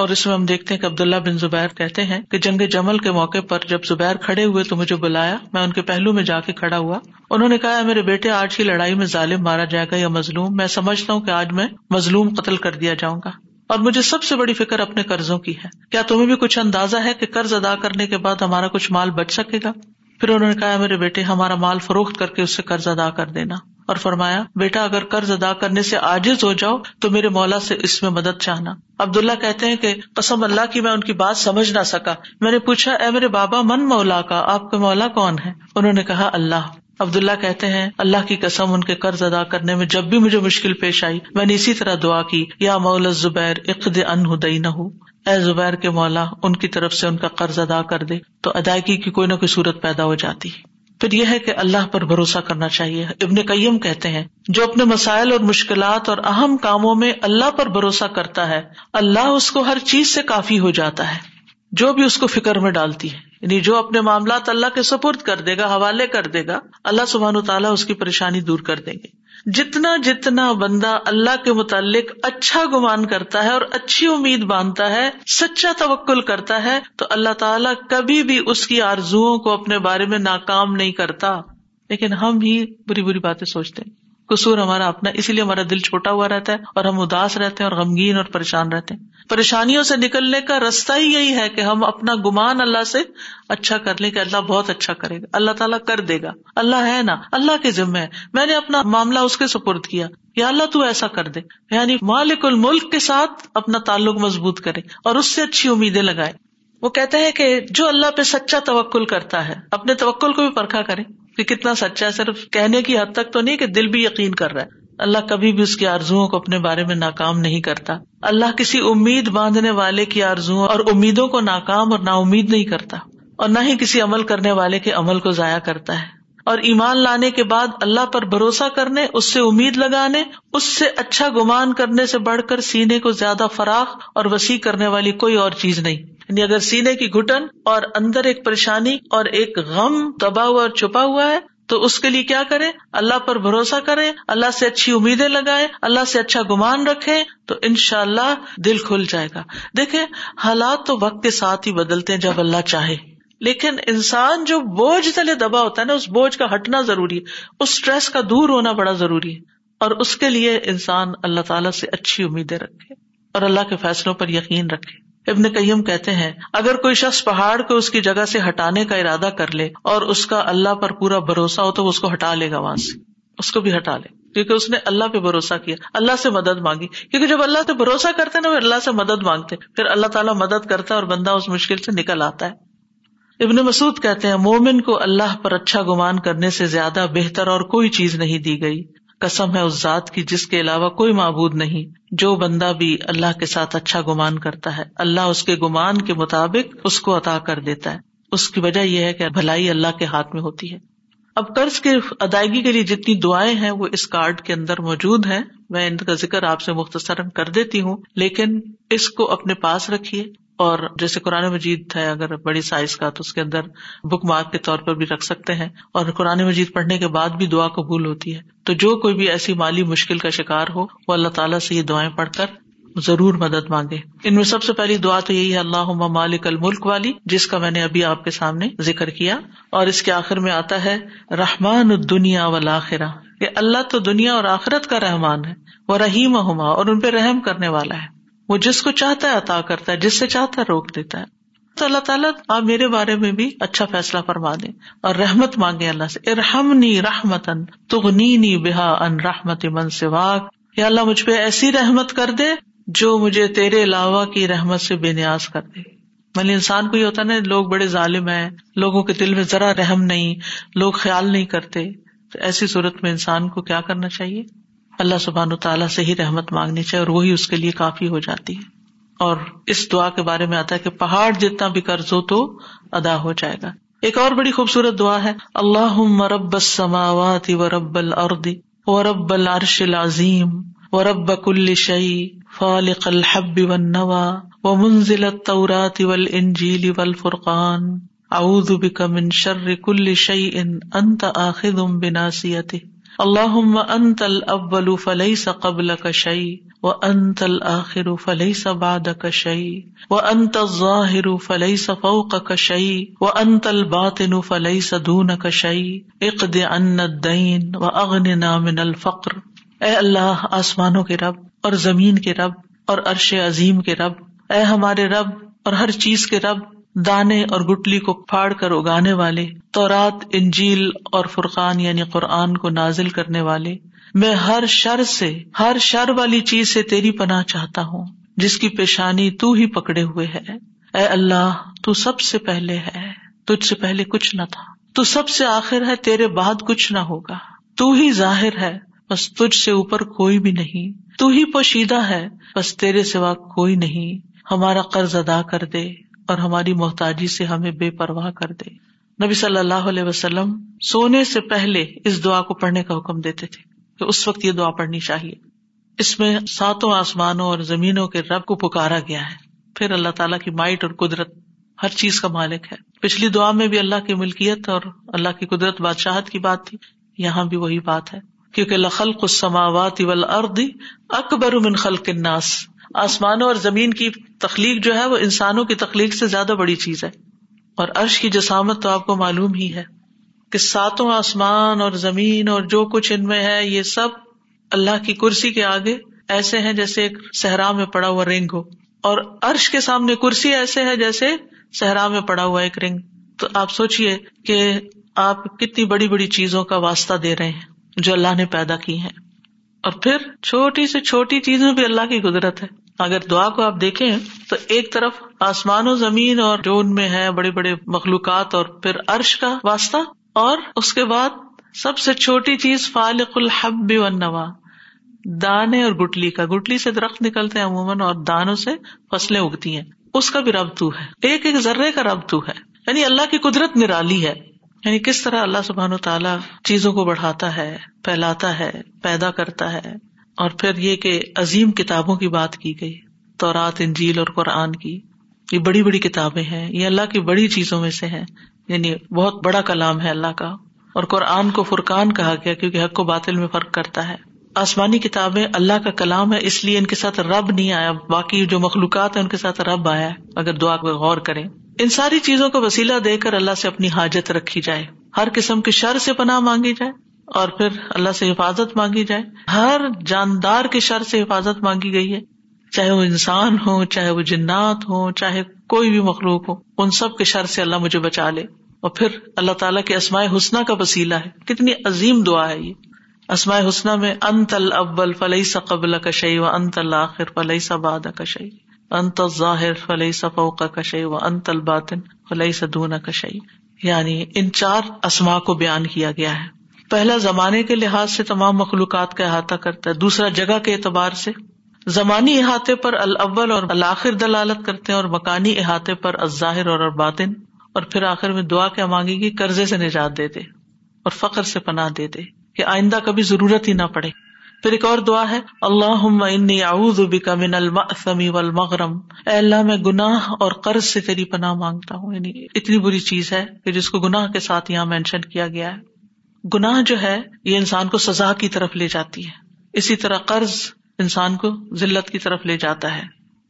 اور اس میں ہم دیکھتے ہیں کہ عبداللہ بن زبیر کہتے ہیں کہ جنگ جمل کے موقع پر جب زبیر کھڑے ہوئے تو مجھے بلایا، میں ان کے پہلو میں جا کے کھڑا ہوا۔ انہوں نے کہا میرے بیٹے، آج کی لڑائی میں ظالم مارا جائے گا یا مظلوم؟ میں سمجھتا ہوں کہ آج میں مظلوم قتل کر دیا جاؤں گا۔ اور مجھے سب سے بڑی فکر اپنے قرضوں کی ہے۔ کیا تمہیں بھی کچھ اندازہ ہے کہ قرض ادا کرنے کے بعد ہمارا کچھ مال بچ سکے گا؟ پھر انہوں نے کہا میرے بیٹے، ہمارا مال فروخت کر کے اس سے قرض ادا کر دینا۔ اور فرمایا، بیٹا، اگر قرض ادا کرنے سے آجز ہو جاؤ تو میرے مولا سے اس میں مدد چاہنا۔ عبداللہ کہتے ہیں کہ، قسم اللہ کی میں ان کی بات سمجھ نہ سکا۔ میں نے پوچھا، اے میرے بابا، من مولا کا؟ آپ کے مولا کون ہے؟ انہوں نے کہا، اللہ۔ عبداللہ کہتے ہیں، اللہ کی قسم، ان کے قرض ادا کرنے میں جب بھی مجھے مشکل پیش آئی، میں نے اسی طرح دعا کی، یا مولا زبیر اقد ان ہدئی نہ ہوں اے زبیر کے مولا، ان کی طرف سے ان کا قرض ادا کر دے، تو ادائیگی کی کوئی نہ کوئی صورت پیدا ہو جاتی۔ پھر یہ ہے کہ اللہ پر بھروسہ کرنا چاہیے۔ ابن قیم کہتے ہیں، جو اپنے مسائل اور مشکلات اور اہم کاموں میں اللہ پر بھروسہ کرتا ہے، اللہ اس کو ہر چیز سے کافی ہو جاتا ہے، جو بھی اس کو فکر میں ڈالتی ہے۔ یعنی جو اپنے معاملات اللہ کے سپرد کر دے گا، حوالے کر دے گا، اللہ سبحان و تعالیٰ اس کی پریشانی دور کر دیں گے۔ جتنا جتنا بندہ اللہ کے متعلق اچھا گمان کرتا ہے اور اچھی امید باندھتا ہے، سچا توکل کرتا ہے، تو اللہ تعالیٰ کبھی بھی اس کی آرزو کو اپنے بارے میں ناکام نہیں کرتا۔ لیکن ہم ہی بری بری باتیں سوچتے ہیں۔ قصور ہمارا اپنا اسی لیے ہمارا دل چھوٹا ہوا رہتا ہے اور ہم اداس رہتے ہیں اور غمگین اور پریشان رہتے ہیں۔ پریشانیوں سے نکلنے کا رستہ ہی یہی ہے کہ ہم اپنا گمان اللہ سے اچھا کر لیں کہ اللہ بہت اچھا کرے گا، اللہ تعالیٰ کر دے گا۔ اللہ ہے نا، اللہ کے ذمہ ہے۔ میں نے اپنا معاملہ اس کے سپرد کیا۔ یا اللہ تو ایسا کر دے۔ یعنی مالک الملک کے ساتھ اپنا تعلق مضبوط کرے اور اس سے اچھی امیدیں لگائے۔ وہ کہتے ہیں کہ جو اللہ پہ سچا توکل کرتا ہے، اپنے توکل کو بھی پرکھا کرے۔ کہ کتنا سچا ہے، صرف کہنے کی حد تک تو نہیں کہ دل بھی یقین کر رہا ہے۔ اللہ کبھی بھی اس کی آرزو کو اپنے بارے میں ناکام نہیں کرتا۔ اللہ کسی امید باندھنے والے کی آرزو اور امیدوں کو ناکام اور نا امید نہیں کرتا۔ اور نہ ہی کسی عمل کرنے والے کے عمل کو ضائع کرتا ہے۔ اور ایمان لانے کے بعد اللہ پر بھروسہ کرنے، اس سے امید لگانے، اس سے اچھا گمان کرنے سے بڑھ کر سینے کو زیادہ فراخ اور وسیع کرنے والی کوئی اور چیز نہیں۔ یعنی اگر سینے کی گٹن اور اندر ایک پریشانی اور ایک غم دبا ہوا اور چھپا ہوا ہے، تو اس کے لیے کیا کرے اللہ پر بھروسہ کرے اللہ سے اچھی امیدیں لگائے اللہ سے اچھا گمان رکھے تو ان شاء اللہ دل کھل جائے گا۔ دیکھے حالات تو وقت کے ساتھ ہی بدلتے ہیں جب اللہ چاہے۔ لیکن انسان جو بوجھ تلے دبا ہوتا ہے نا، اس بوجھ کا ہٹنا ضروری ہے، اس اسٹریس کا دور ہونا بڑا ضروری ہے۔ اور اس کے لیے انسان اللہ تعالیٰ سے اچھی امیدیں رکھے اور اللہ کے فیصلوں پر یقین رکھے۔ ابن کئیم کہتے ہیں، اگر کوئی شخص پہاڑ کو اس کی جگہ سے ہٹانے کا ارادہ کر لے اور اس کا اللہ پر پورا بھروسہ ہو تو وہ اس کو ہٹا لے گا وہاں سے۔ اس کو بھی ہٹا لے۔ کیونکہ اس نے اللہ پہ بھروسہ کیا، اللہ سے مدد مانگی۔ کیونکہ جب اللہ سے بھروسہ کرتے نا، وہ اللہ سے مدد مانگتے پھر اللہ تعالیٰ مدد کرتا ہے اور بندہ اس مشکل سے نکل آتا ہے۔ ابن مسعود کہتے ہیں، مومن کو اللہ پر اچھا گمان کرنے سے زیادہ بہتر اور کوئی چیز نہیں دی گئی۔ قسم ہے اس ذات کی جس کے علاوہ کوئی معبود نہیں۔ جو بندہ بھی اللہ کے ساتھ اچھا گمان کرتا ہے، اللہ اس کے گمان کے مطابق اس کو عطا کر دیتا ہے۔ اس کی وجہ یہ ہے کہ بھلائی اللہ کے ہاتھ میں ہوتی ہے۔ اب قرض کی ادائیگی کے لیے جتنی دعائیں ہیں، وہ اس کارڈ کے اندر موجود ہیں۔ میں ان کا ذکر آپ سے مختصر کر دیتی ہوں، لیکن اس کو اپنے پاس رکھیے۔ اور جیسے قرآن مجید ہے، اگر بڑی سائز کا تو اس کے اندر بک مارک کے طور پر بھی رکھ سکتے ہیں۔ اور قرآن مجید پڑھنے کے بعد بھی دعا قبول ہوتی ہے۔ تو جو کوئی بھی ایسی مالی مشکل کا شکار ہو، وہ اللہ تعالیٰ سے یہ دعائیں پڑھ کر ضرور مدد مانگے۔ ان میں سب سے پہلی دعا تو یہی ہے اللہ مالک الملک والی، جس کا میں نے ابھی آپ کے سامنے ذکر کیا۔ اور اس کے آخر میں آتا ہے، رحمان الدنیا والآخرہ۔ کہ اللہ تو دنیا اور آخرت کا رحمان ہے وہ رحیم ہما اور ان پہ رحم کرنے والا ہے۔ وہ جس کو چاہتا ہے عطا کرتا ہے، جس سے چاہتا ہے روک دیتا ہے۔ تو اللہ تعالیٰ آپ میرے بارے میں بھی اچھا فیصلہ فرما دیں اور رحمت مانگے اللہ سے۔ ارحم نی رحمتن تغنی بحا ان رحمت من سے یا اللہ مجھ پہ ایسی رحمت کر دے جو مجھے تیرے علاوہ کی رحمت سے بے نیاز کر دے۔ مطلب انسان کو یہ ہوتا نا، لوگ بڑے ظالم ہیں، لوگوں کے دل میں ذرا رحم نہیں، لوگ خیال نہیں کرتے۔ تو ایسی صورت میں انسان کو کیا کرنا چاہیے؟ اللہ سبحان تعالیٰ سے ہی رحمت مانگنی چاہیے اور وہی اس کے لیے کافی ہو جاتی ہے۔ اور اس دعا کے بارے میں آتا ہے کہ پہاڑ جتنا بھی قرض ہو تو ادا ہو جائے گا۔ ایک اور بڑی خوبصورت دعا ہے اللہ مرب سماوات و رب العرد و رب العرش العظیم و رب کل شعی فالق الحب و نوا و منزل التورات والانجیل والفرقان اعوذ بک من شر کل شیء انت آخذ بناصیته۔ اللہ انت الاول فلیس قبل کا شعی و انت الآخر فلیس بعد کا شعی و انت الظاہر فلیس فوق کا و انت الباطن فلیس دون کا شعی اقد ان الدین و اغننا من الفقر اے اللہ، آسمانوں کے رب اور زمین کے رب اور عرش عظیم کے رب، اے ہمارے رب اور ہر چیز کے رب دانے اور گٹلی کو پھاڑ کر اگانے والے تو رات انجیل اور فرقان یعنی قرآن کو نازل کرنے والے، میں ہر شر سے، ہر شر والی چیز سے تیری پناہ چاہتا ہوں، جس کی پیشانی تو ہی پکڑے ہوئے ہے۔ اے اللہ، تو سب سے پہلے ہے، تجھ سے پہلے کچھ نہ تھا۔ تو سب سے آخر ہے، تیرے بعد کچھ نہ ہوگا۔ تو ہی ظاہر ہے، بس تجھ سے اوپر کوئی بھی نہیں۔ تو ہی پوشیدہ ہے، بس تیرے سوا کوئی نہیں۔ ہمارا قرض ادا کر دے۔ اور ہماری محتاجی سے ہمیں بے پرواہ کر دے۔ نبی صلی اللہ علیہ وسلم سونے سے پہلے اس دعا کو پڑھنے کا حکم دیتے تھے کہ اس وقت یہ دعا پڑھنی چاہیے۔ اس میں ساتوں آسمانوں اور زمینوں کے رب کو پکارا گیا ہے۔ پھر اللہ تعالیٰ کی مائٹ اور قدرت ہر چیز کا مالک ہے۔ پچھلی دعا میں بھی اللہ کی ملکیت اور اللہ کی قدرت بادشاہت کی بات تھی۔ یہاں بھی وہی بات ہے۔ کیونکہ لخل سماوات اکبر من خلق الناس۔ آسمانوں اور زمین کی تخلیق جو ہے وہ انسانوں کی تخلیق سے زیادہ بڑی چیز ہے اور عرش کی جسامت تو آپ کو معلوم ہی ہے کہ ساتوں آسمان اور زمین اور جو کچھ ان میں ہے، یہ سب اللہ کی کرسی کے آگے ایسے ہیں جیسے ایک صحرا میں پڑا ہوا رنگ ہو۔ اور عرش کے سامنے کرسی ایسے ہے جیسے صحرا میں پڑا ہوا ایک رنگ۔ تو آپ سوچیے کہ آپ کتنی بڑی بڑی چیزوں کا واسطہ دے رہے ہیں جو اللہ نے پیدا کی ہیں۔ اور پھر چھوٹی سے چھوٹی چیز میں بھی اللہ کی قدرت ہے۔ اگر دعا کو آپ دیکھیں تو ایک طرف آسمان و زمین اور جو ان میں ہے بڑے بڑے مخلوقات اور پھر عرش کا واسطہ، اور اس کے بعد سب سے چھوٹی چیز فالق الحب و دانے اور گٹلی کا۔ گٹلی سے درخت نکلتے ہیں عموماً اور دانوں سے فصلیں اگتی ہیں۔ اس کا بھی رب تو ہے۔ ایک ایک ذرے کا رب تو ہے۔ یعنی اللہ کی قدرت نرالی ہے۔ یعنی کس طرح اللہ سبحان و تعالیٰ چیزوں کو بڑھاتا ہے، پھیلاتا ہے، پیدا کرتا ہے۔ اور پھر یہ کہ عظیم کتابوں کی بات کی گئی، تورات، انجیل اور قرآن کی۔ یہ بڑی بڑی کتابیں ہیں، یہ اللہ کی بڑی چیزوں میں سے ہیں یعنی بہت بڑا کلام ہے اللہ کا۔ اور قرآن کو فرقان کہا گیا کیونکہ حق و باطل میں فرق کرتا ہے۔ آسمانی کتابیں اللہ کا کلام ہے، اس لیے ان کے ساتھ رب نہیں آیا۔ باقی جو مخلوقات ہیں، ان کے ساتھ رب آیا اگر دعا کو غور کریں۔ ان ساری چیزوں کو وسیلہ دے کر اللہ سے اپنی حاجت رکھی جائے۔ ہر قسم کی شر سے پناہ مانگی جائے۔ اور پھر اللہ سے حفاظت مانگی جائے۔ ہر جاندار کے شر سے حفاظت مانگی گئی ہے۔ چاہے وہ انسان ہو، چاہے وہ جنات ہو، چاہے کوئی بھی مخلوق ہو، ان سب کے شر سے اللہ مجھے بچا لے۔ اور پھر اللہ تعالیٰ کے اسماء حسنہ کا وسیلہ ہے۔ کتنی عظیم دعا ہے یہ۔ اسماء حسنہ میں انت الاول فلئی سا قبل کا شعی و انت الآخر فلئی سا باد کا شعی انت ظاہر فلئی سا فوق کا شعی و انت الباطن فلئی سا کا شعی یعنی ان چار اسما کو بیان کیا گیا ہے۔ پہلا زمانے کے لحاظ سے تمام مخلوقات کا احاطہ کرتا ہے، دوسرا جگہ کے اعتبار سے۔ زمانی احاطے پر الاول اور الآخر دلالت کرتے ہیں اور مکانی احاطے پر الظاہر اور باطن اور پھر آخر میں دعا کیا مانگے گی، قرضے سے نجات دے دے اور فخر سے پناہ دے دے کہ آئندہ کبھی ضرورت ہی نہ پڑے۔ پھر ایک اور دعا ہے اللہ من المأثم والمغرم۔ اے اللہ، میں گناہ اور قرض سے تیری پناہ مانگتا ہوں۔ یعنی اتنی بری چیز ہے کہ جس کو گناہ کے ساتھ یہاں مینشن کیا گیا ہے۔ گناہ جو ہے، یہ انسان کو سزا کی طرف لے جاتی ہے۔ اسی طرح قرض انسان کو ذلت کی طرف لے جاتا ہے۔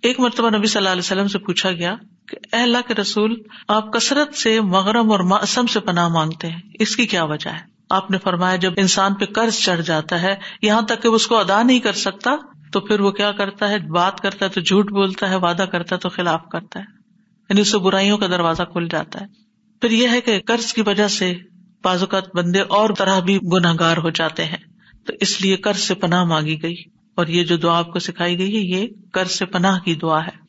ایک مرتبہ نبی صلی اللہ علیہ وسلم سے پوچھا گیا کہ، اے اللہ کے رسول، آپ کثرت سے مغرم اور معصم سے پناہ مانگتے ہیں۔ اس کی کیا وجہ ہے؟ آپ نے فرمایا، جب انسان پہ قرض چڑھ جاتا ہے، یہاں تک کہ اس کو ادا نہیں کر سکتا، تو پھر وہ کیا کرتا ہے؟ بات کرتا ہے، تو جھوٹ بولتا ہے، وعدہ کرتا ہے، تو خلاف کرتا ہے۔ یعنی اس سے برائیوں کا دروازہ کھل جاتا ہے۔ پھر یہ ہے کہ قرض کی وجہ سے بازوقات بندے اور طرح بھی گناہ گار ہو جاتے ہیں۔ تو اس لیے قرض سے پناہ مانگی گئی۔ اور یہ جو دعا آپ کو سکھائی گئی ہے، یہ قرض سے پناہ کی دعا ہے۔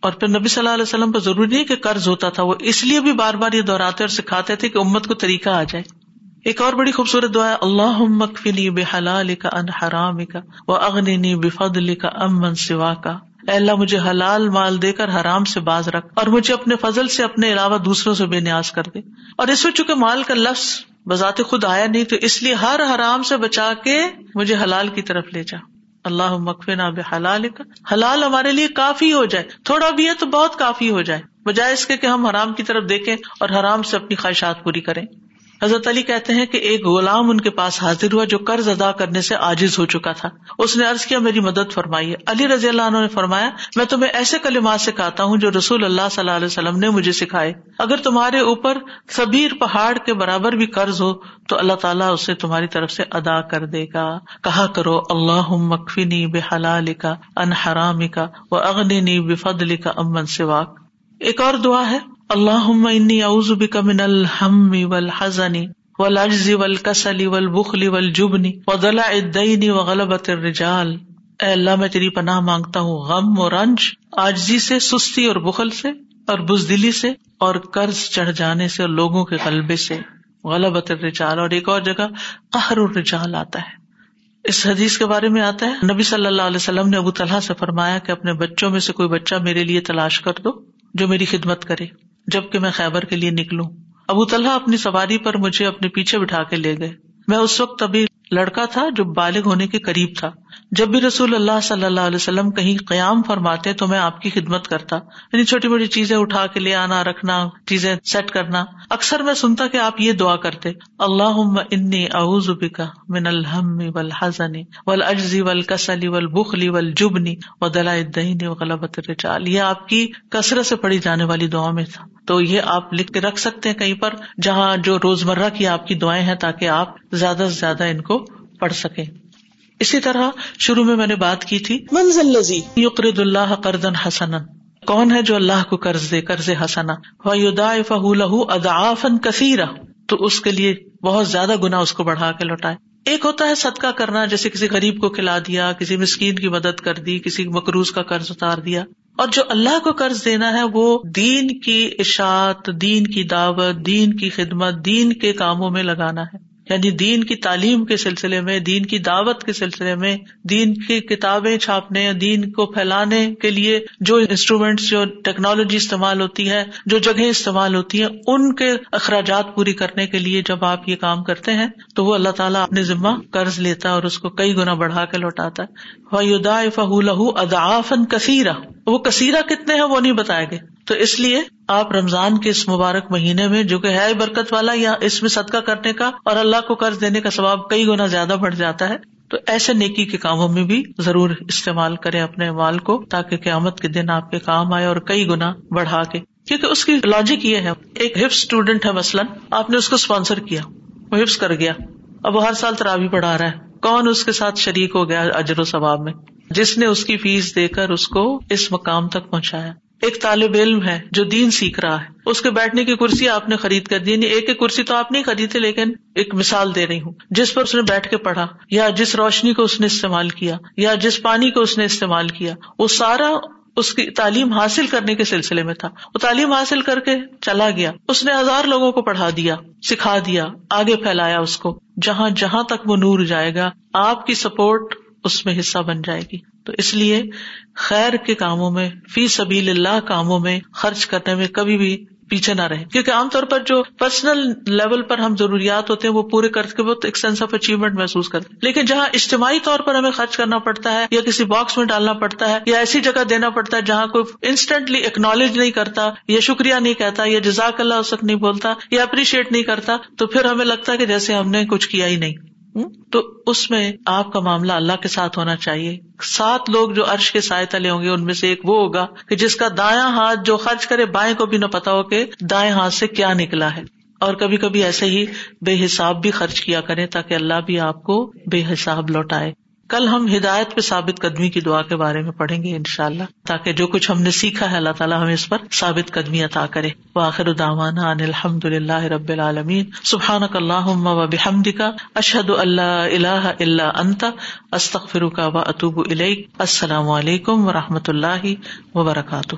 اور پھر نبی صلی اللہ علیہ وسلم کو ضروری نہیں کہ قرض ہوتا تھا، وہ اس لیے بھی بار بار یہ دہراتے اور سکھاتے تھے کہ امت کو طریقہ آ جائے۔ ایک اور بڑی خوبصورت دعا ہے اللہ مکفنی بے حلال کا ان حرام کا وہ اغنی بے فضل کا امن سوا کا اے اللہ، مجھے حلال مال دے کر حرام سے باز رکھ اور مجھے اپنے فضل سے اپنے علاوہ دوسروں سے بے نیاز کر دے۔ اور اس میں چونکہ مال کا لفظ بذات خود آیا نہیں، تو اس لیے ہر حرام سے بچا کے مجھے حلال کی طرف لے جا۔ اللہ مکفنا بے حلال کا حلال ہمارے لیے کافی ہو جائے۔ تھوڑا بھی ہے تو بہت کافی ہو جائے۔ بجائے اس کے کہ ہم حرام کی طرف دیکھیں اور حرام سے اپنی خواہشات پوری کریں۔ حضرت علی کہتے ہیں کہ ایک غلام ان کے پاس حاضر ہوا جو قرض ادا کرنے سے عاجز ہو چکا تھا۔ اس نے ارض کیا، میری مدد فرمائی ہے۔ علی رضی اللہ عنہ نے فرمایا، میں تمہیں ایسے کلمات سکھاتا ہوں جو رسول اللہ صلی اللہ علیہ وسلم نے مجھے سکھائے۔ اگر تمہارے اوپر سبیر پہاڑ کے برابر بھی قرض ہو، تو اللہ تعالیٰ اسے تمہاری طرف سے ادا کر دے گا۔ کہا کرو اللہ مکفنی بے حلال کا ان حرام کا وہ اغنی بے فضل کا امن سواک۔ ایک اور دعا ہے۔ اللہ انی اعوذ بک من الحم والحزن والعجز والکسل والبخل والجبن وضلع الدین وغلبۃ الرجال۔ اے اللہ، میں تیری پناہ مانگتا ہوں غم اور رنج، آجزی سے، سستی اور بخل سے، اور بزدلی سے، اور قرض چڑھ جانے سے، اور لوگوں کے غلبے سے۔ غلبت الرجال، اور ایک اور جگہ قہر الرجال آتا ہے۔ اس حدیث کے بارے میں آتا ہے، نبی صلی اللہ علیہ وسلم نے ابو طلحہ سے فرمایا کہ اپنے بچوں میں سے کوئی بچہ میرے لیے تلاش کر دو جو میری خدمت کرے۔ جبکہ میں خیبر کے لیے نکلوں۔ ابو طلحہ اپنی سواری پر مجھے اپنے پیچھے بٹھا کے لے گئے۔ میں اس وقت ابھی لڑکا تھا جو بالغ ہونے کے قریب تھا۔ جب بھی رسول اللہ صلی اللہ علیہ وسلم کہیں قیام فرماتے تو میں آپ کی خدمت کرتا۔ یعنی چھوٹی موٹی چیزیں اٹھا کے لے آنا، رکھنا، چیزیں سیٹ کرنا۔ اکثر میں سنتا کہ آپ یہ دعا کرتے۔ اللہ انی اعوذ بکا من الحم والحزن والعجز والکسل والبخل والجبن ودلاء الدین وغلبۃ الرجال۔ یہ آپ کی کثرت سے پڑھی جانے والی دعا میں تھا۔ تو یہ آپ لکھ کے رکھ سکتے ہیں کہیں پر، جہاں جو روزمرہ کی آپ کی دعائیں ہیں تاکہ آپ زیادہ سے زیادہ ان کو پڑھ سکیں۔ اسی طرح شروع میں میں نے بات کی تھی منزل لذی یقرد اللہ کردن حسن کون ہے جو اللہ کو قرض دے قرض حسنا؟ فہ لہ ادافن کثیرا تو اس کے لیے بہت زیادہ گنا اس کو بڑھا کے لوٹائے۔ ایک ہوتا ہے صدقہ کرنا جیسے کسی غریب کو کھلا دیا کسی مسکین کی مدد کر دی کسی مقروض کا قرض اتار دیا۔ اور جو اللہ کو قرض دینا ہے وہ دین کی اشاعت دین کی دعوت دین کی خدمت دین کے کاموں میں لگانا ہے۔ یعنی دین کی تعلیم کے سلسلے میں، دین کی دعوت کے سلسلے میں، دین کی کتابیں چھاپنے، دین کو پھیلانے کے لیے جو انسٹرومینٹس جو ٹیکنالوجی استعمال ہوتی ہے، جو جگہ استعمال ہوتی ہیں، ان کے اخراجات پوری کرنے کے لیے جب آپ یہ کام کرتے ہیں، تو وہ اللہ تعالیٰ اپنے ذمہ قرض لیتا ہے اور اس کو کئی گنا بڑھا کے لوٹاتا ہے۔ ودا فہ لہ ادافن کثیرہ وہ کثیرہ کتنے ہیں وہ نہیں بتائے گئے۔ تو اس لیے آپ رمضان کے اس مبارک مہینے میں جو کہ ہے برکت والا یا اس میں صدقہ کرنے کا اور اللہ کو قرض دینے کا ثواب کئی گنا زیادہ بڑھ جاتا ہے، تو ایسے نیکی کے کاموں میں بھی ضرور استعمال کرے اپنے مال کو تاکہ قیامت کے دن آپ کے کام آئے اور کئی گنا بڑھا کے۔ کیونکہ اس کی لاجک یہ ہے، ایک ہفس اسٹوڈینٹ ہے مثلاً، آپ نے اس کو اسپانسر کیا، وہ ہفس کر گیا۔ اب وہ ہر سال ترابی پڑھا رہا ہے۔ کون اس کے ساتھ شریک ہو گیا اجر و ثواب میں؟ جس نے اس کی فیس دے کر اس کو اس مقام تک پہنچایا۔ ایک طالب علم ہے جو دین سیکھ رہا ہے۔ اس کے بیٹھنے کی کرسی آپ نے خرید کر دی۔ یعنی ایک ایک کرسی تو آپ نہیں خریدے لیکن ایک مثال دے رہی ہوں۔ جس پر اس نے بیٹھ کے پڑھا، یا جس روشنی کو اس نے استعمال کیا، یا جس پانی کو اس نے استعمال کیا، وہ سارا اس کی تعلیم حاصل کرنے کے سلسلے میں تھا۔ وہ تعلیم حاصل کر کے چلا گیا۔ اس نے ہزار لوگوں کو پڑھا دیا، سکھا دیا، آگے پھیلایا اس کو۔ جہاں جہاں تک وہ نور جائے گا، آپ کی سپورٹ اس میں حصہ بن جائے گی۔ تو اس لیے خیر کے کاموں میں، فی سبیل اللہ کاموں میں خرچ کرنے میں کبھی بھی پیچھے نہ رہے۔ کیونکہ عام طور پر جو پرسنل لیول پر ہم ضروریات ہوتے ہیں، وہ پورے کر کے بہت ایک سینس آف اچیومنٹ محسوس کرتے ہیں۔ لیکن جہاں اجتماعی طور پر ہمیں خرچ کرنا پڑتا ہے، یا کسی باکس میں ڈالنا پڑتا ہے، یا ایسی جگہ دینا پڑتا ہے جہاں کوئی انسٹنٹلی اکنالج نہیں کرتا، یا شکریہ نہیں کہتا، یا جزاک اللہ اس وقت نہیں بولتا، یا اپریشیٹ نہیں کرتا، تو پھر ہمیں لگتا ہے کہ جیسے ہم نے کچھ کیا ہی نہیں۔ تو اس میں آپ کا معاملہ اللہ کے ساتھ ہونا چاہیے۔ سات لوگ جو عرش کے سائے تلے ہوں گے، ان میں سے ایک وہ ہوگا کہ جس کا دایاں ہاتھ جو خرچ کرے، بائیں کو بھی نہ پتا ہو کہ دائیں ہاتھ سے کیا نکلا ہے۔ اور کبھی کبھی ایسے ہی بے حساب بھی خرچ کیا کرے تاکہ اللہ بھی آپ کو بے حساب لوٹائے۔ کل ہم ہدایت پہ ثابت قدمی کی دعا کے بارے میں پڑھیں گے ان شاء اللہ تاکہ جو کچھ ہم نے سیکھا ہے اللہ تعالیٰ ہمیں اس پر ثابت قدمی عطا کرے۔ واخر داوانا ان الحمد اللہ رب العالمین۔ سبحان اللہ و بحمد کا اشد اللہ اللہ اللہ انت استخر کا و اطوب السلام علیکم و رحمۃ اللہ وبرکاتہ۔